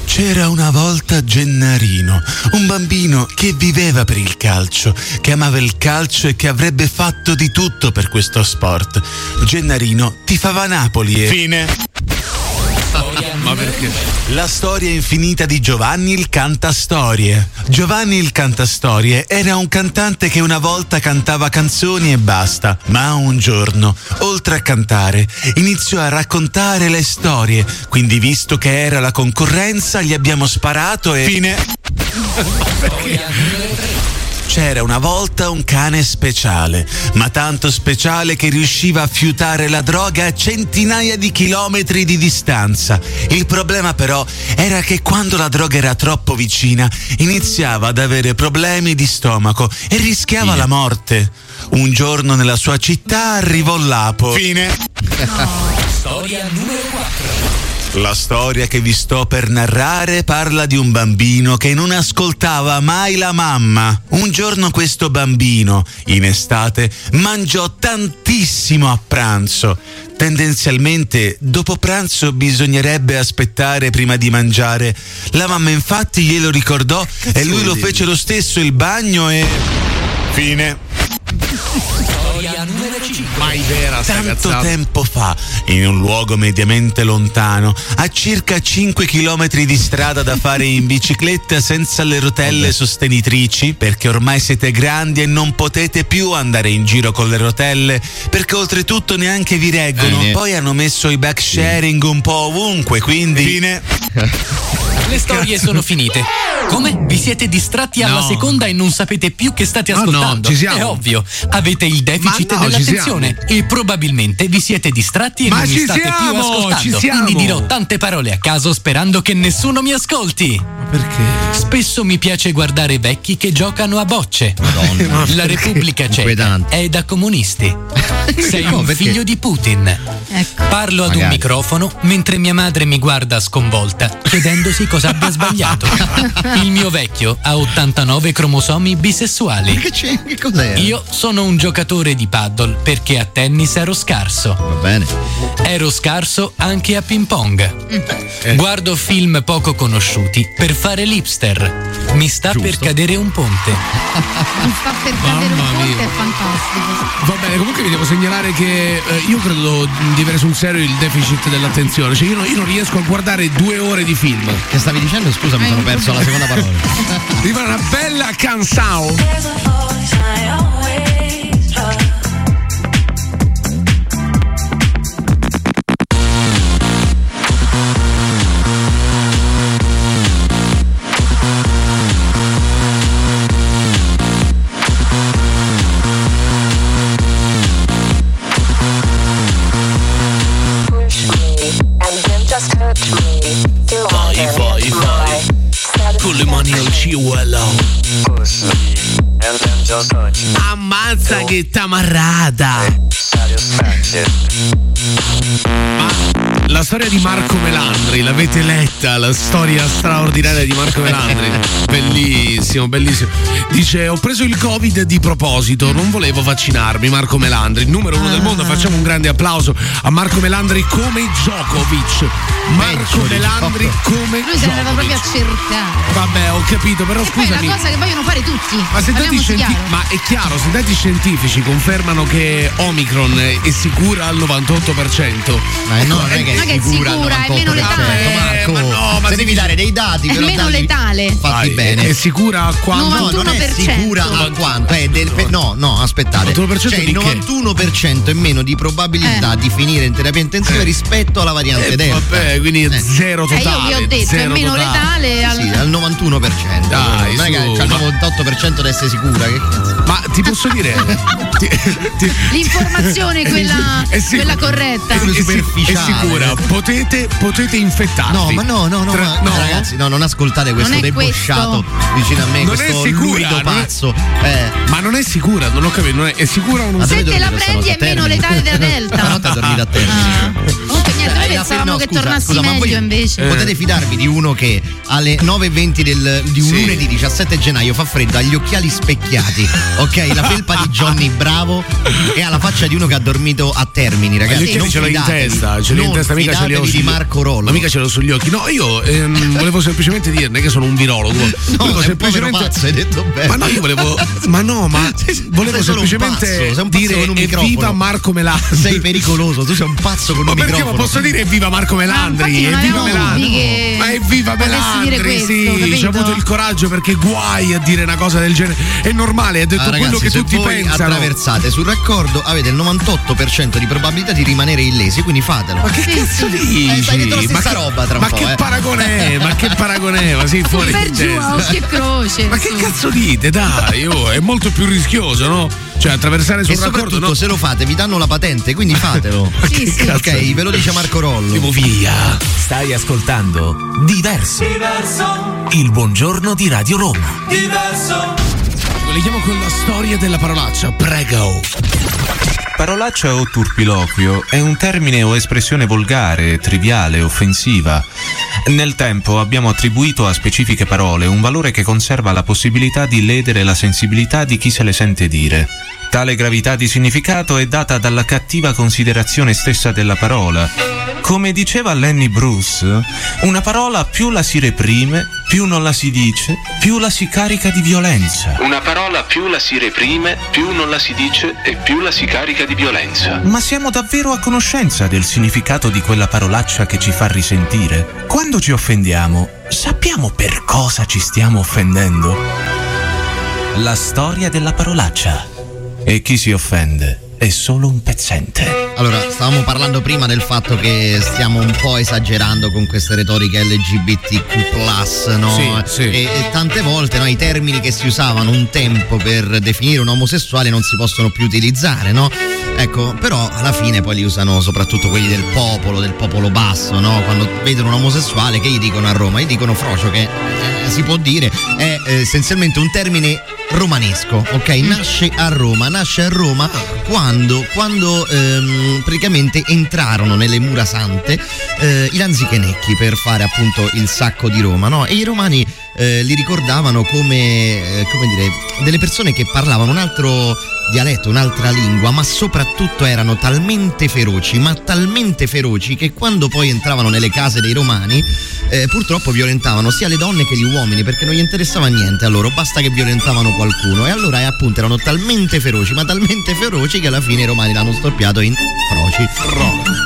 C'era una volta Gennarino, un bambino che viveva per il calcio, che amava il calcio e che avrebbe fatto di tutto per questo sport. Gennarino tifava Napoli e... Storia Ma perché? La storia infinita di Giovanni il Cantastorie. Giovanni il Cantastorie era un cantante che una volta cantava canzoni e basta, ma un giorno, oltre a cantare, iniziò a raccontare le storie. Quindi, visto che era la concorrenza, gli abbiamo sparato e. Fine. C'era una volta un cane speciale, ma tanto speciale che riusciva a fiutare la droga a centinaia di chilometri di distanza. Il problema però era che quando la droga era troppo vicina iniziava ad avere problemi di stomaco e rischiava la morte. Un giorno nella sua città arrivò l'apo. Fine. Storia numero 4. La storia che vi sto per narrare parla di un bambino che non ascoltava mai la mamma. Un giorno questo bambino, in estate, mangiò tantissimo a pranzo. Tendenzialmente, dopo pranzo bisognerebbe aspettare prima di mangiare. La mamma infatti glielo ricordò e lui lo fece lo stesso il bagno e... Fine. Storia numero 5. Mai vera Tanto cazzata. tempo fa, in un luogo mediamente lontano, a circa 5 km di strada da fare in bicicletta senza le rotelle sostenitrici, perché ormai siete grandi e non potete più andare in giro con le rotelle, perché oltretutto neanche vi reggono. Fine. Poi hanno messo i back sharing un po' ovunque, quindi. Fine. Le storie sono finite. Come? Vi siete distratti alla No. seconda e non sapete più che state Ma no, ascoltando? ci siamo. È ovvio, avete il deficit Ma no, ci dell'attenzione e probabilmente vi siete distratti e Ma non mi ci state siamo, più ascoltando. ci siamo. Quindi dirò tante parole a caso sperando che nessuno mi ascolti. Perché? Spesso mi piace guardare vecchi che giocano a bocce. Madonna. La Repubblica Ceca è da comunisti. Sei No, un perché? figlio di Putin. Ecco. Parlo ad un Magari. microfono mentre mia madre mi guarda sconvolta, chiedendosi cosa abbia sbagliato. Il mio vecchio ha 89 cromosomi bisessuali. Che, c'è? che cos'è? Io sono un giocatore di paddle perché a tennis ero scarso. Va bene. Ero scarso anche a ping pong. Eh. Guardo film poco conosciuti per fare l'ipster. Mi sta per cadere un ponte. Mi sta per cadere un ponte, mia. è fantastico. Va bene, comunque vi devo segnalare che eh, io credo di avere sul serio il deficit dell'attenzione. Cioè, io, non- io non riesco a guardare due ore di film. Che stavi dicendo? Scusa, mi Eh, sono perso la seconda parola. Fa una bella canzao. Ammazza che tamarrata. La storia di Marco Melandri, l'avete letta? La storia straordinaria di Marco Melandri. bellissimo, bellissimo. Dice: Ho preso il Covid di proposito, non volevo vaccinarmi. Marco Melandri, numero uno del mondo. Facciamo un grande applauso a Marco Melandri come Djokovic. Marco Peggio Melandri come Lui se ne andava proprio a Djokovic. cercare. Vabbè, ho capito, però E poi è scusami. una cosa che vogliono fare tutti. Ma se dati scienti- ma è chiaro, se dati scientifici confermano che Omicron è sicura al 98%. Ma no, non è che Ma che è è sicura, sicura, al è meno 98%, letale. Marco, Eh, ma no, ma se devi dare dei dati, È però meno letale. fatti Dai, bene. È sicura a quanto? No, non è 91%. sicura a quanto? Eh, del- no, no, aspettate. 91% C'è di il che? 91% in meno di probabilità Eh. di finire in terapia intensiva Eh. rispetto alla variante Eh, Delta. vabbè, quindi Eh. zero Eh, totale. io vi ho detto, è meno totale. letale. al- Sì, al 91%. Dai, non è che c'è il ma- 98% di essere sicura. Che cazzo? Ma ti posso dire? ti- ti- L'informazione quella, È sicura- quella corretta. È, è sicura, potete, potete infettarvi. No, ma no, no, no, Tra- ma- ragazzi, no, non ascoltate questo Non debosciato questo. vicino a me, Non questo è sicura, lurido non è- pazzo. Eh, Ma non è sicura, non ho capito, non è, è sicura o non Ma Se te la prendi è meno letale della Delta. Stanotte ha dormito a termine. Ah. Comunque niente, noi Eh, pensavamo no, che scusa, tornassi scusa, meglio invece. Potete fidarvi di uno che alle 9.20 del, di un Sì. lunedì 17 gennaio fa freddo, ha gli occhiali specchiati, ok? La felpa di Johnny Bravo è alla faccia di uno che ha dormito a Termini, ragazzi. Io non ce l'ho in testa, ce l'ho in testa, mica ce li ho fidatevi di sugli- Marco Rollo. Ma mica ce l'ho sugli occhi. No, io ehm, volevo semplicemente dirne che sono un virologo. volevo è un povero pazzo, hai detto bene. Ma no, io volevo. Ma no, ma volevo sei solo un semplicemente pazzo, sei un pazzo dire con un evviva microfono." Marco Melandri. Sei pericoloso, tu sei un pazzo con Ma un perché microfono. ma posso dire evviva Marco Melandri? non Evviva Melandri. che Ma evviva Melandri, questo, sì, ci ha avuto il coraggio perché guai a dire una cosa del genere. È normale, ha detto Quello ragazzi, che se tutti voi pensano. attraversate sul raccordo avete il 98% di probabilità di rimanere illesi, quindi fatelo. Ma che cazzo dici? Eh, stai dentro la ma stessa che, roba tra un ma po', che eh. paragone è? Ma che paragone è? Ma sì, fuori per giù e croce. Ma che cazzo dite? Dai, oh, è molto più rischioso, no? Cioè, attraversare sul E raccordo. soprattutto No? se lo fate vi danno la patente, quindi fatelo. Sì, sì. Ok, ve lo dice Marco Rollo. Andiamo via. Stai ascoltando Diverso. Il buongiorno di Radio Roma. Colleghiamo con la storia della parolaccia. Prego. Parolaccia o turpiloquio è un termine o espressione volgare, triviale, offensiva. Nel tempo abbiamo attribuito a specifiche parole un valore che conserva la possibilità di ledere la sensibilità di chi se le sente dire. Tale gravità di significato è data dalla cattiva considerazione stessa della parola. Come diceva Lenny Bruce, una parola più la si reprime, più non la si dice, più la si carica di violenza. Una parola più la si reprime, più non la si dice e più la si carica di violenza. Ma siamo davvero a conoscenza del significato di quella parolaccia che ci fa risentire? Quando ci offendiamo, sappiamo per cosa ci stiamo offendendo? La storia della parolaccia. E chi si offende è solo un pezzente. Allora, stavamo parlando prima del fatto che stiamo un po' esagerando con queste retoriche LGBTQ, no? Sì, sì. E, e tante volte no, i termini che si usavano un tempo per definire un omosessuale non si possono più utilizzare, no? Ecco, però alla fine poi li usano soprattutto quelli del popolo, del popolo basso, no? Quando vedono un omosessuale che gli dicono a Roma, gli dicono frocio che eh, si può dire è eh, essenzialmente un termine romanesco, ok? Nasce a Roma, nasce a Roma quando, quando ehm, praticamente entrarono nelle mura sante eh, i lanzichenecchi per fare appunto il sacco di Roma, no? E i romani eh, li ricordavano come, eh, come dire, delle persone che parlavano un altro dialetto, un'altra lingua, ma soprattutto erano talmente feroci, ma talmente feroci che quando poi entravano nelle case dei romani, eh, purtroppo violentavano sia le donne che gli uomini perché non gli interessava niente a loro, basta che violentavano qualcuno. E allora appunto erano talmente feroci, ma talmente feroci che alla fine i romani l'hanno storpiato in froci.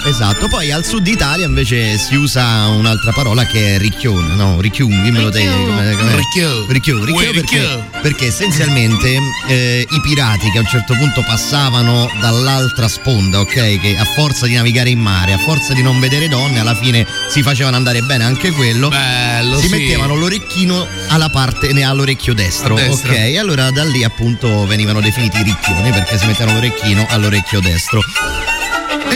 Esatto, poi al sud Italia invece si usa un'altra parola che è ricchione, no? Ricchiun, dimmelo te. come- come- Ricchiù. Ricchiù, ricchiù Uè, perché, perché essenzialmente eh, i pirati che a un certo punto passavano dall'altra sponda, ok? Che a forza di navigare in mare, a forza di non vedere donne, alla fine si facevano andare bene anche quello. Bello, si sì. mettevano l'orecchino alla parte ne all'orecchio destro, A destra. ok? E allora da lì appunto venivano definiti ricchioni perché si mettevano l'orecchino all'orecchio destro.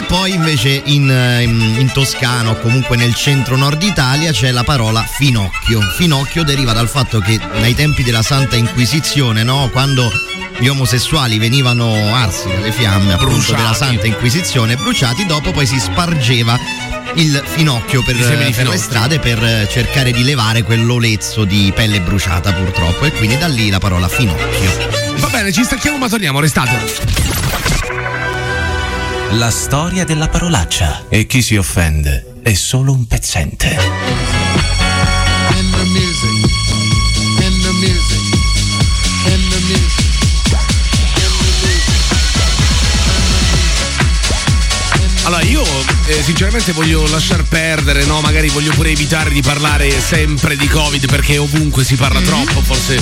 Poi invece in, eh, in- in Toscana o comunque nel centro nord Italia c'è la parola finocchio. Finocchio deriva dal fatto che nei tempi della Santa Inquisizione, no? quando gli omosessuali venivano arsi dalle fiamme appunto Bruciati. della Santa Inquisizione, bruciati, dopo poi si spargeva il finocchio per, per le strade per eh, cercare di levare quell'olezzo di pelle bruciata purtroppo e quindi da lì la parola finocchio. Va bene, ci stacchiamo ma torniamo, restate. La storia della parolaccia. E chi si offende è solo un pezzente. Allora, io eh, sinceramente voglio lasciar perdere, no? Magari voglio pure evitare di parlare sempre di Covid perché ovunque si parla troppo, forse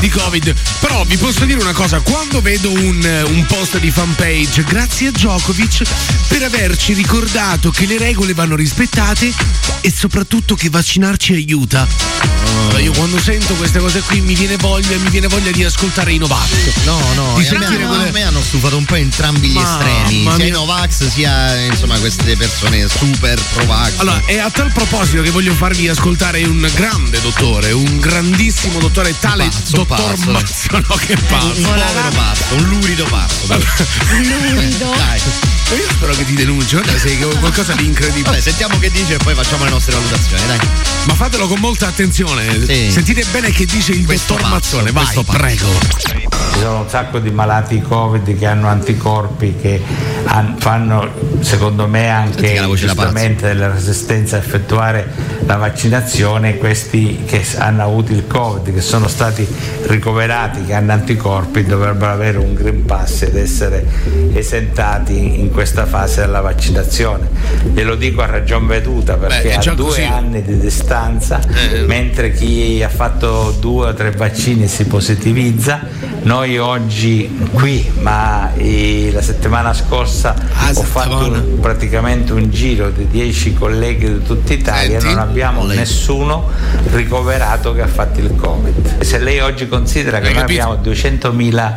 di Covid. Però vi posso dire una cosa, quando vedo un, un post di fanpage, grazie a Djokovic per averci ricordato che le regole vanno rispettate e soprattutto che vaccinarci aiuta. Allora, io quando sento queste cose qui mi viene voglia, mi viene voglia di ascoltare i Novax. No, no, Di a me, sentire a quelle- me hanno stufato un po' entrambi gli Mamma estremi, sia mia. i Novax sia insomma queste persone super pro-vax. Allora, è a tal proposito che voglio farvi ascoltare un grande dottore, un grandissimo dottore, tale pazzo, dottor pazzo. Mazzo, no, che un pazzo. povero pazzo, un lurido pazzo. Lurido. Dai. Io spero che ti denunci, guarda, sei qualcosa di incredibile. Vabbè, sentiamo che dice e poi facciamo le nostre valutazioni, dai. Ma fatelo con molta attenzione. Sì. Sentite bene che dice il Questo dottor pazzo, Mazzone. Vai, prego. Ci sono un sacco di malati Covid che hanno anticorpi che fanno, secondo me, Senti che giustamente della resistenza a effettuare la vaccinazione, questi che hanno avuto il Covid, che sono stati ricoverati, che hanno anticorpi, dovrebbero avere un Green Pass ed essere esentati in questa fase della vaccinazione. Glielo dico a ragion veduta perché Beh, a due così. anni di distanza, Eh. mentre chi ha fatto due o tre vaccini si positivizza, noi oggi qui, ma eh, la settimana scorsa Ah, ho fatto un- praticamente un giro di 10 colleghi di tutta Italia, non abbiamo nessuno ricoverato che ha fatto il Covid. Se lei oggi considera che noi abbiamo 200.000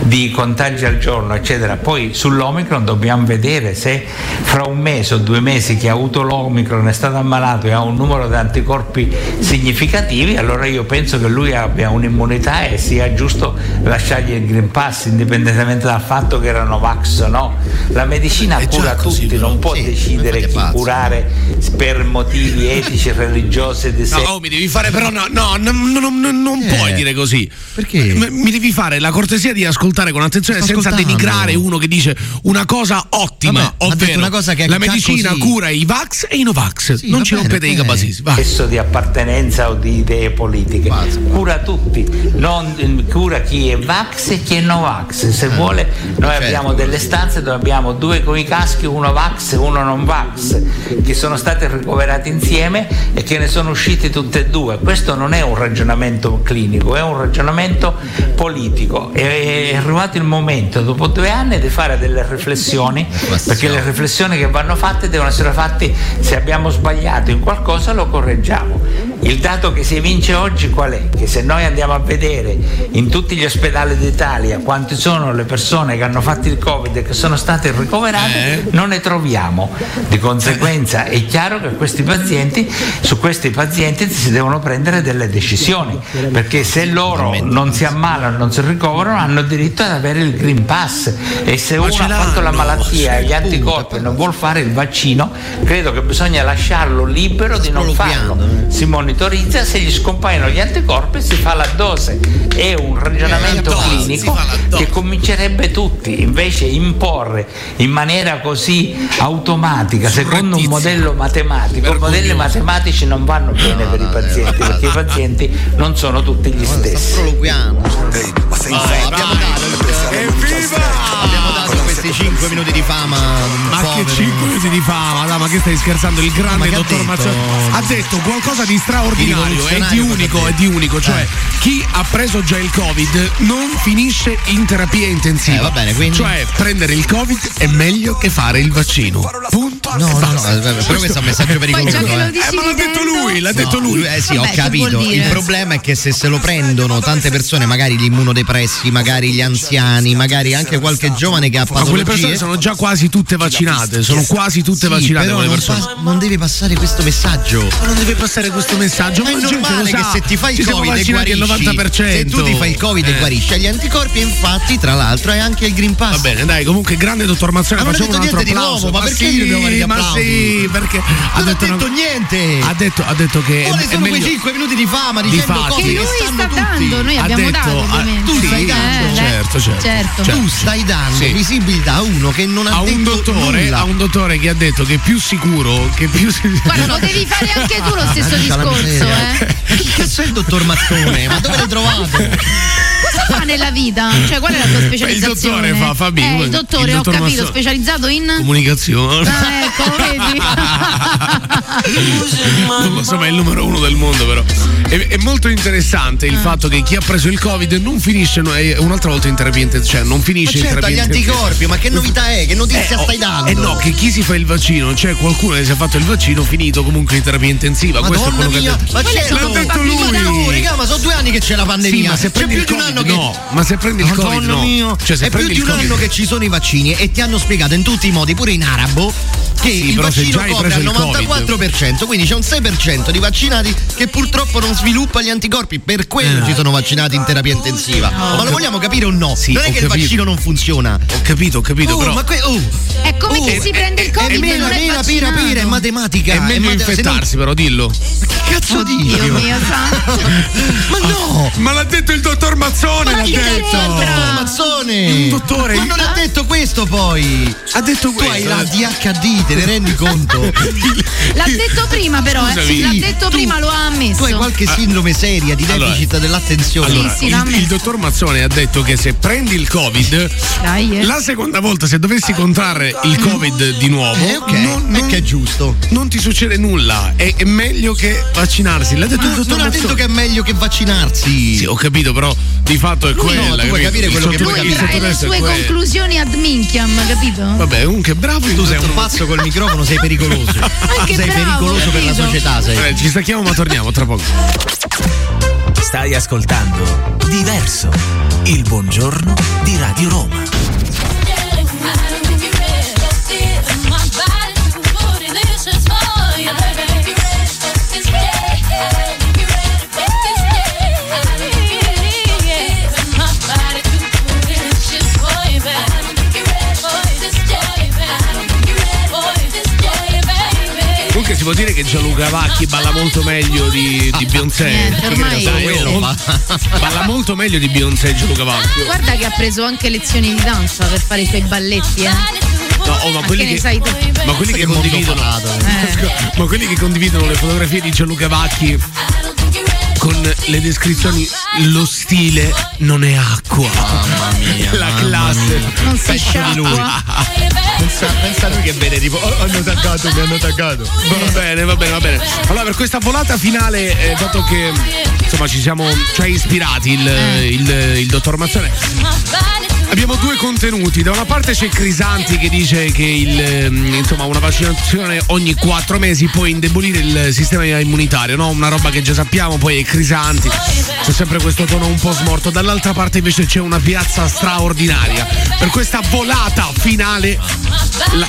di contagi al giorno, eccetera, poi sull'Omicron dobbiamo vedere se fra un mese o due mesi chi ha avuto l'Omicron è stato ammalato e ha un numero di anticorpi significativi, allora io penso che lui abbia un'immunità e sia giusto lasciargli il Green Pass indipendentemente dal fatto che erano Vax o no. La medicina già cura così, tutti, non può Sì, decidere chi pazzo. curare per motivi etici, religiosi sé. No, oh, mi devi fare però no, no, no, no, no, no, non Eh. puoi dire così. Perché? M- mi devi fare la cortesia di ascoltare con attenzione Sto senza ascoltando. denigrare uno che dice una cosa ottima, Vabbè, ovvero una cosa che la medicina così. cura i Vax e i Novax. Sì, non ci rompete i cabasisi. Spesso di appartenenza o di idee politiche. Cura tutti, non eh, cura chi è Vax e chi è Novax. Se vuole, noi certo. abbiamo delle stanze dove abbiamo due con i caschi, uno Vax e uno non Vax, che sono stati ricoverati insieme e che ne sono usciti tutte e due. Questo non è un ragionamento clinico, è un ragionamento politico. È arrivato il momento, dopo due anni, di fare delle riflessioni, perché le riflessioni che vanno fatte devono essere fatte se abbiamo sbagliato in qualcosa lo correggiamo. Il dato che si evince oggi qual è? Che se noi andiamo a vedere in tutti gli ospedali d'Italia quante sono le persone che hanno fatto il Covid e che sono state ricoverate, non ne troviamo. Di conseguenza. È chiaro che questi pazienti, su questi pazienti si devono prendere delle decisioni, perché se loro non si ammalano, non si ricoverano, hanno diritto ad avere il Green Pass. E se uno ha fatto la malattia e gli anticorpi non vuol fare il vaccino, credo che bisogna lasciarlo libero di non farlo. Si monitorizza, se gli scompaiono gli anticorpi si fa la dose. È un ragionamento Eh, clinico che comincerebbe tutti, invece imporre in maniera così automatica, secondo un modello matematico, i modelli matematici non vanno bene per i pazienti, perché i pazienti non sono tutti gli stessi. abbiamo dato abbiamo dato questi 5 minuti di fama Ma che povero. 5 minuti di fama, dai, ma che stai scherzando? Il grande Ma che ha dottor detto? Mazzoni ha detto qualcosa di Di straordinario e di unico, e di unico, cioè chi ha preso già il Covid non finisce in terapia intensiva. Eh, va bene, quindi? Cioè, prendere il Covid è meglio che fare il vaccino. Punto. No, no, no, però questo è un messaggio pericoloso. già lo eh. Eh, ma l'ha detto lui, l'ha detto No, lui. Eh sì, Vabbè, ho capito. Il problema è che se se lo prendono tante persone, magari gli immunodepressi, magari gli anziani, magari anche qualche giovane che ha Ma quelle persone sono già quasi tutte vaccinate, sono quasi tutte Sì, vaccinate però quelle non, persone. pas- non deve passare questo messaggio. Ma non deve passare questo messaggio. Ma è la gente normale lo che se ti fai il Covid e vaccinati il guarisci, 90%. se tu ti fai il Covid e Eh. guarisci, hai gli anticorpi, e infatti, tra l'altro, hai anche il Green Pass. Va bene, dai, comunque grande dottor Mazzone, Ma facciamo un detto altro applauso. nuovo, ma perché sì, gli ma sì, perché ha Non ha detto, detto una- niente. ha detto, ha detto che Quali è sono quei meglio- 5 minuti di fama Di dicendo cose Che che lui stanno sta tutti? dando, noi Ha abbiamo detto- dato ah, ovviamente. tu stai Eh, dando, certo, certo. certo. Certo. Tu stai dando visibilità a uno che non ha a un dottore, nulla. a un dottore che ha detto che è più sicuro, che più Guarda, potevi fare anche tu lo stesso discorso, eh. Ma chi cazzo è il dottor Mazzone? Ma dove l'hai trovato? Cosa fa nella vita? Cioè, qual è la tua Beh, il specializzazione? dottore fa, Fabi, Eh, come- il dottore, il ho dottor capito, Mazzone. specializzato in. comunicazione. Ah, ecco, vedi? non lo so, ma è il numero uno del mondo, però. È, è molto interessante Ah. il fatto che chi ha preso il Covid non finisce no, è un'altra volta in terapia intensiva, cioè non Ma finisce in certo, terapia agli intensiva. anticorpi, ma che novità è? Che notizia Eh, stai oh, dando? Eh no, che chi si fa il vaccino, c'è qualcuno che si è fatto il vaccino finito comunque in terapia intensiva. Questo è Madonna quello mia, che ha detto. ma certo, sono L'ha detto lui. Oh, raga, ma sono due anni che c'è la pandemia. Sì, ma se c'è prendi più il di un anno che no, ma se prendi il Covid, no. mio. Cioè, se è più di un anno che ci sono i vaccini e ti hanno spiegato in tutti i modi, pure in arabo, che Sì, il vaccino copre al il Covid. 94%, quindi c'è un 6% di vaccinati che purtroppo non sviluppa gli anticorpi, per quello Eh. ci sono vaccinati in terapia intensiva. Ma lo vogliamo capire o no? Sì, non è che il capito. vaccino non funziona. Ho capito, ho capito, Oh, però. ma que- oh, È come Oh, chi si è- prende il è Covid e non è pira, pira, è matematica. È meglio mate- se no- infettarsi, però dillo. Che cazzo dici? Dio mio santo. Ma no! Ma l'ha detto il dottor Mazzone, Ma l'ha detto. c'entra? Mazzone! Un dottore. Ma non ha detto questo poi! Ha detto Tu hai questo. la DHD, te ne rendi conto? L'ha detto prima però, eh. Scusami. L'ha detto Tu- prima, lo ha ammesso. Tu hai qualche sindrome seria di Allora- deficit dell'attenzione. Allora, Sì, sì, il, il dottor Mazzone ha detto che se prendi il Covid, Dai, eh. la seconda volta, se dovessi contrarre il Covid di nuovo, Eh, ok, non, è non- che è giusto. non ti succede nulla. È, è meglio che vaccinarsi. L'ha detto il Ma dottor non ha Mazzone. detto che è meglio che vaccinarsi. Sì, ho capito, però di fatto è Lui no, tu capito? capire quello che vuoi capire. le sue quello. conclusioni ad minchiam, capito? Vabbè, comunque bravo. Tu sei un pazzo col microfono, sei pericoloso. Anche sei bravo, pericoloso per la società, sei. Eh, ci stacchiamo, ma torniamo tra poco. Stai ascoltando Diverso, il buongiorno di Radio Roma. Dire che Gianluca Vacchi balla molto meglio di, di Beyoncé. Niente, ormai- quello fa. Balla molto meglio di Beyoncé Gianluca Vacchi. Guarda che ha preso anche lezioni di danza per fare i suoi balletti, eh. No, oh, ma Ma quelli che ma quelli che condividono. Eh. ma quelli che condividono le fotografie di Gianluca Vacchi con le descrizioni lo stile non è acqua. Mamma mia. La mamma classe. mia. Non si di lui. sciacqua. Pensa, pensa a lui che vede tipo oh, hanno taggato, mi hanno taggato. Va bene, va bene, va bene. Allora, per questa volata finale, eh, dato che insomma ci siamo cioè, ispirati il, il, il dottor Mazzone, abbiamo due contenuti. Da una parte c'è Crisanti che dice che il, ehm, insomma, una vaccinazione ogni quattro mesi può indebolire il sistema immunitario, no? Una roba che già sappiamo, poi è Crisanti. C'è sempre questo tono un po' smorto. Dall'altra parte invece c'è una piazza straordinaria. Per questa volata finale, la,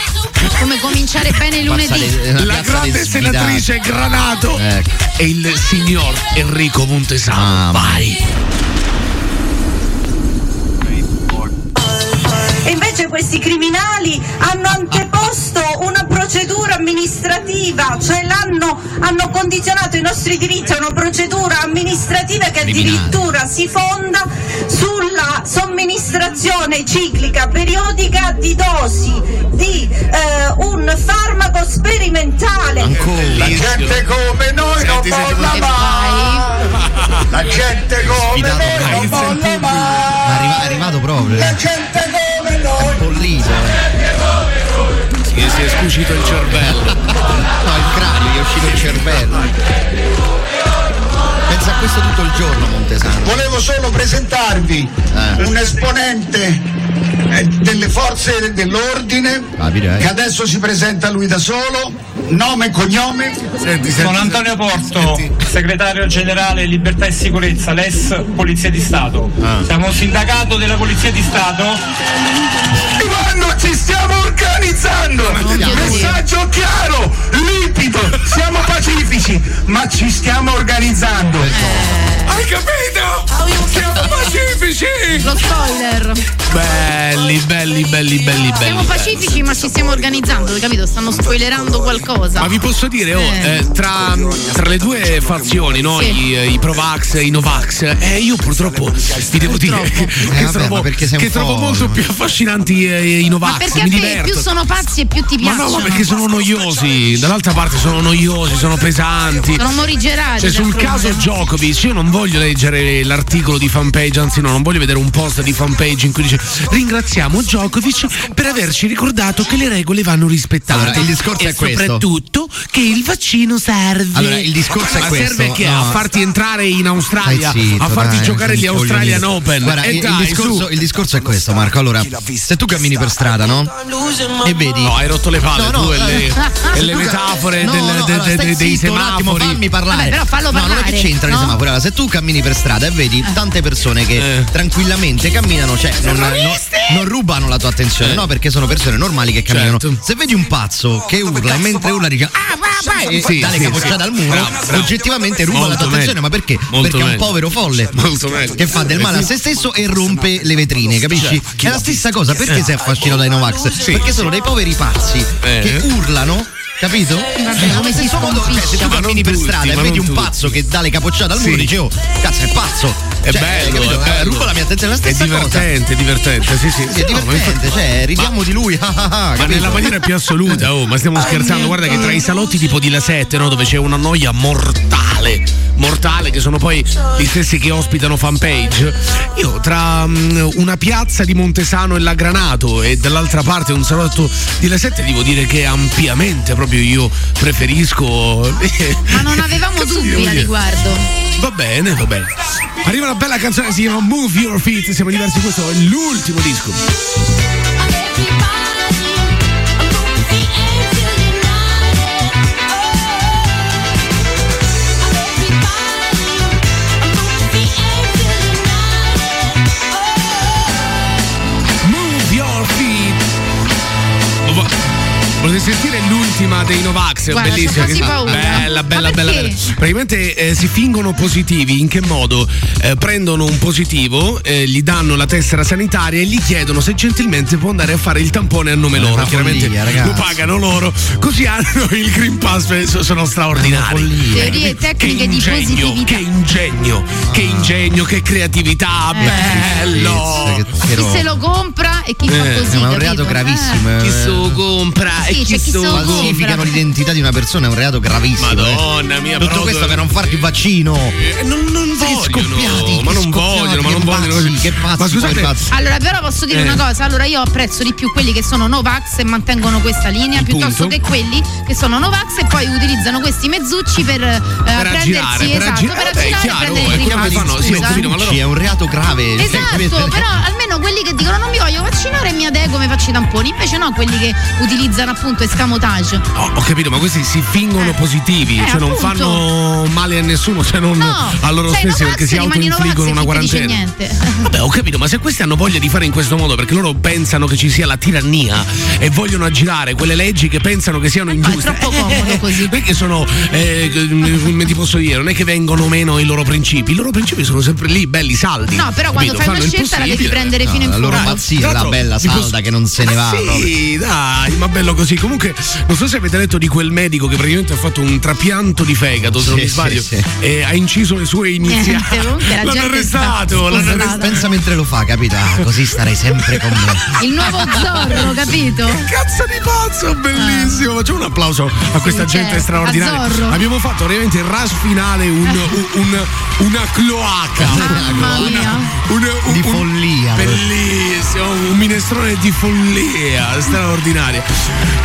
Come cominciare bene il lunedì. Una la grande senatrice Granato Ecco. e il signor Enrico Montesano. Ah, Vai. Questi criminali hanno anteposto una procedura amministrativa, cioè l'hanno hanno condizionato i nostri diritti a una procedura amministrativa che addirittura si fonda sulla somministrazione ciclica periodica di dosi di eh, un farmaco sperimentale. Ancora. gente come noi non molla mai. La gente come Sfidato noi non molla Ma è arriva- è mai. arrivato proprio. La eh. gente come noi. Pollito. eh. Si, è scucito il cervello. No, il cranio, gli è uscito il cervello. Pensa a questo tutto il giorno, Montesano. Volevo solo presentarvi Eh. un esponente eh, delle forze dell'ordine Ah, che adesso si presenta lui da solo, nome e cognome. Sono Antonio Porto, segretario generale Libertà e Sicurezza, l'ES Polizia di Stato. Ah. Siamo un sindacato della Polizia di Stato. Quando ci stiamo organizzando! Messaggio chiaro, limpido, siamo pacifici, ma ci stiamo organizzando. Hai capito? Siamo pacifici! Lo spoiler. Belli, belli, belli, belli, belli. Siamo pacifici ma ci stiamo organizzando, capito? Stanno spoilerando qualcosa. Ma vi posso dire, oh, Eh. eh, tra, tra le due fazioni, no? Sì. I, i Provax e i Novax, eh, io purtroppo vi devo dire che, che vabbè, trovo, che trovo molto più affascinanti eh, i Novax. Ma perché a te diverto. più sono pazzi e più ti Ma piacciono? no, ma perché sono noiosi. Dall'altra parte sono noiosi, sono pesanti. Sono morigerati. Cioè, sul caso Djokovic, io non voglio leggere l'articolo di fanpage, anzi, no, non voglio vedere un post di fanpage in cui dice ringraziamo Djokovic per averci ricordato che le regole vanno rispettate. Allora, il discorso e è questo. Soprattutto che il vaccino serve. Allora, il discorso è Ma questo, serve che no. a farti entrare in Australia, zitto, a farti dai, giocare gli Australian. Open. Guarda, e il, il dai, discorso, su. il discorso è questo, Marco. Allora, se tu cammini per strada, no? E vedi. No, hai rotto le palle No, no, tu e le, eh, e le metafore no, del- no, de- de- de- dei zitto un attimo, semafori. fammi parlare. Vabbè, però fallo No, non è parlare, che c'entrano no? i semafori. Allora, se tu cammini per strada e vedi tante persone che tranquillamente camminano, cioè non, non- non rubano la tua attenzione, no? Perché sono persone normali che camminano. Se vedi un pazzo che urla mentre urla dice ah, va, vai, e Sì, dà le capocciate al muro, Bravo, bravo. oggettivamente ruba Molto la tua attenzione. Ma perché? Molto perché è un povero folle che fa del male a se stesso e rompe le vetrine, capisci? È la stessa cosa. Perché sei affascinato dai Novax? Perché sono dei poveri pazzi che urlano. Capito? Vabbè, come Allo si modo, cioè, se tu Ma cammini per strada e ma vedi un tutti. pazzo che dà le capocciate al Sì. muro, dici, oh, cazzo, è pazzo. È Cioè, bello, capito? è bello. ruba la mia attenzione, è la È stessa cosa. divertente, è divertente, sì, sì. Sì, è No, ma divertente, infatti- cioè, ridiamo di lui. Ma capito? nella maniera più assoluta, oh, ma stiamo scherzando. Guarda che tra i salotti tipo di La 7, no, dove c'è una noia mortale, mortale, che sono poi gli stessi che ospitano fanpage. Io tra mm, una piazza di Montesano e la Granato e dall'altra parte un salotto di La 7, devo dire che ampiamente proprio io preferisco. Ma non avevamo dubbi a riguardo. Va bene, va bene. Arriva una bella canzone si chiama Move Your Feet. Siamo diversi, questo è l'ultimo disco. Volete sentire l'ultima dei Novax? Guarda, bellissima. che- paura. Bella, bella, bella, bella. Praticamente eh, si fingono positivi. In che modo? Eh, prendono un positivo, eh, gli danno la tessera sanitaria e gli chiedono se gentilmente può andare a fare il tampone a nome È loro. Chiaramente follia, lo pagano loro, così hanno il Green Pass. eh, so- Sono straordinari. Teorie Eh, tecniche che di ingegno, positività. Che ingegno, che ingegno, che creatività, bello. Che- che Chi se lo compra e chi fa Eh, così. ma è un capito? reato gravissimo. Chi eh. se lo compra Sì, chi c'è chi lo compra. Falsificano l'identità di una persona è un reato gravissimo. eh. Madonna mia, Tutto però- questo per non farti il vaccino. Eh, non, non vogliono, scoppiati, ma non vogliono, ma non vogliono. pazzi, che pazzi, ma scusate, pazzi. Allora, però posso dire Eh. una cosa, allora io apprezzo di più quelli che sono Novax e mantengono questa linea piuttosto Punto. che quelli che sono Novax e poi utilizzano questi mezzucci per, eh, prendersi aggirare, per esatto, aggirare. per Beh, è aggirare e chiaro, prendere è il sì, ma un reato grave. Esatto, però almeno quelli che dicono non mi voglio vaccinare mi adeguo mi faccio i tamponi, invece no, quelli che utilizzano appunto escamotage. Oh, ho capito, ma questi si fingono positivi, Eh, cioè non appunto. fanno male a nessuno se non No, a loro sei stessi perché si autoinfliggono una quarantena. niente. Vabbè, ho capito, ma se questi hanno voglia di fare in questo modo perché loro pensano che ci sia la tirannia e vogliono aggirare quelle leggi che pensano che siano ingiuste. troppo comodo così. Non è che sono, eh, come ti posso dire, non è che vengono meno i loro principi, i loro principi sono sempre lì, belli, saldi. No, però quando capito? fai una Fanno il scelta la devi prendere fino in la loro fondo. pazzia, la bella vi posso- salda che non se ne va. proprio. Sì, dai, ma bello così. Comunque, non so se avete letto di quel medico che praticamente ha fatto un trapianto di fegato, se non Sì, mi sbaglio, sì, sì. e ha inciso le sue iniziali. La L'hanno arrestato, sta l'hanno arrestato. Pensa mentre lo fa, capito? Ah, così starei sempre con me. Il nuovo Zorro, capito? Cazzo di pazzo, bellissimo! Facciamo un applauso a questa Sì, gente certo. straordinaria. Abbiamo fatto veramente il rush finale, un, un- un- una cloaca. Mamma mia. Un- un- Di un- follia. Bellissimo, un minestrone di follia, straordinaria.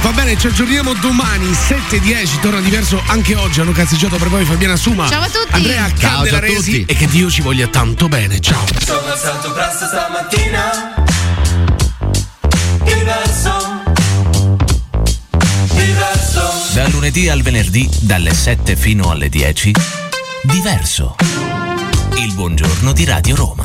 Va bene, ci aggiorniamo domani, 7.10, torna diverso anche oggi. Hanno cazzeggiato per voi Fabiana Suma. Ciao a tutti. Andrea Ciao, ciao a Candelaresi tutti. e che Dio ci voglia tanto bene. Ciao. Sono alzato presto stamattina Diverso Diverso Dal lunedì al venerdì, dalle 7 fino alle 10, diverso. Il buongiorno di Radio Roma.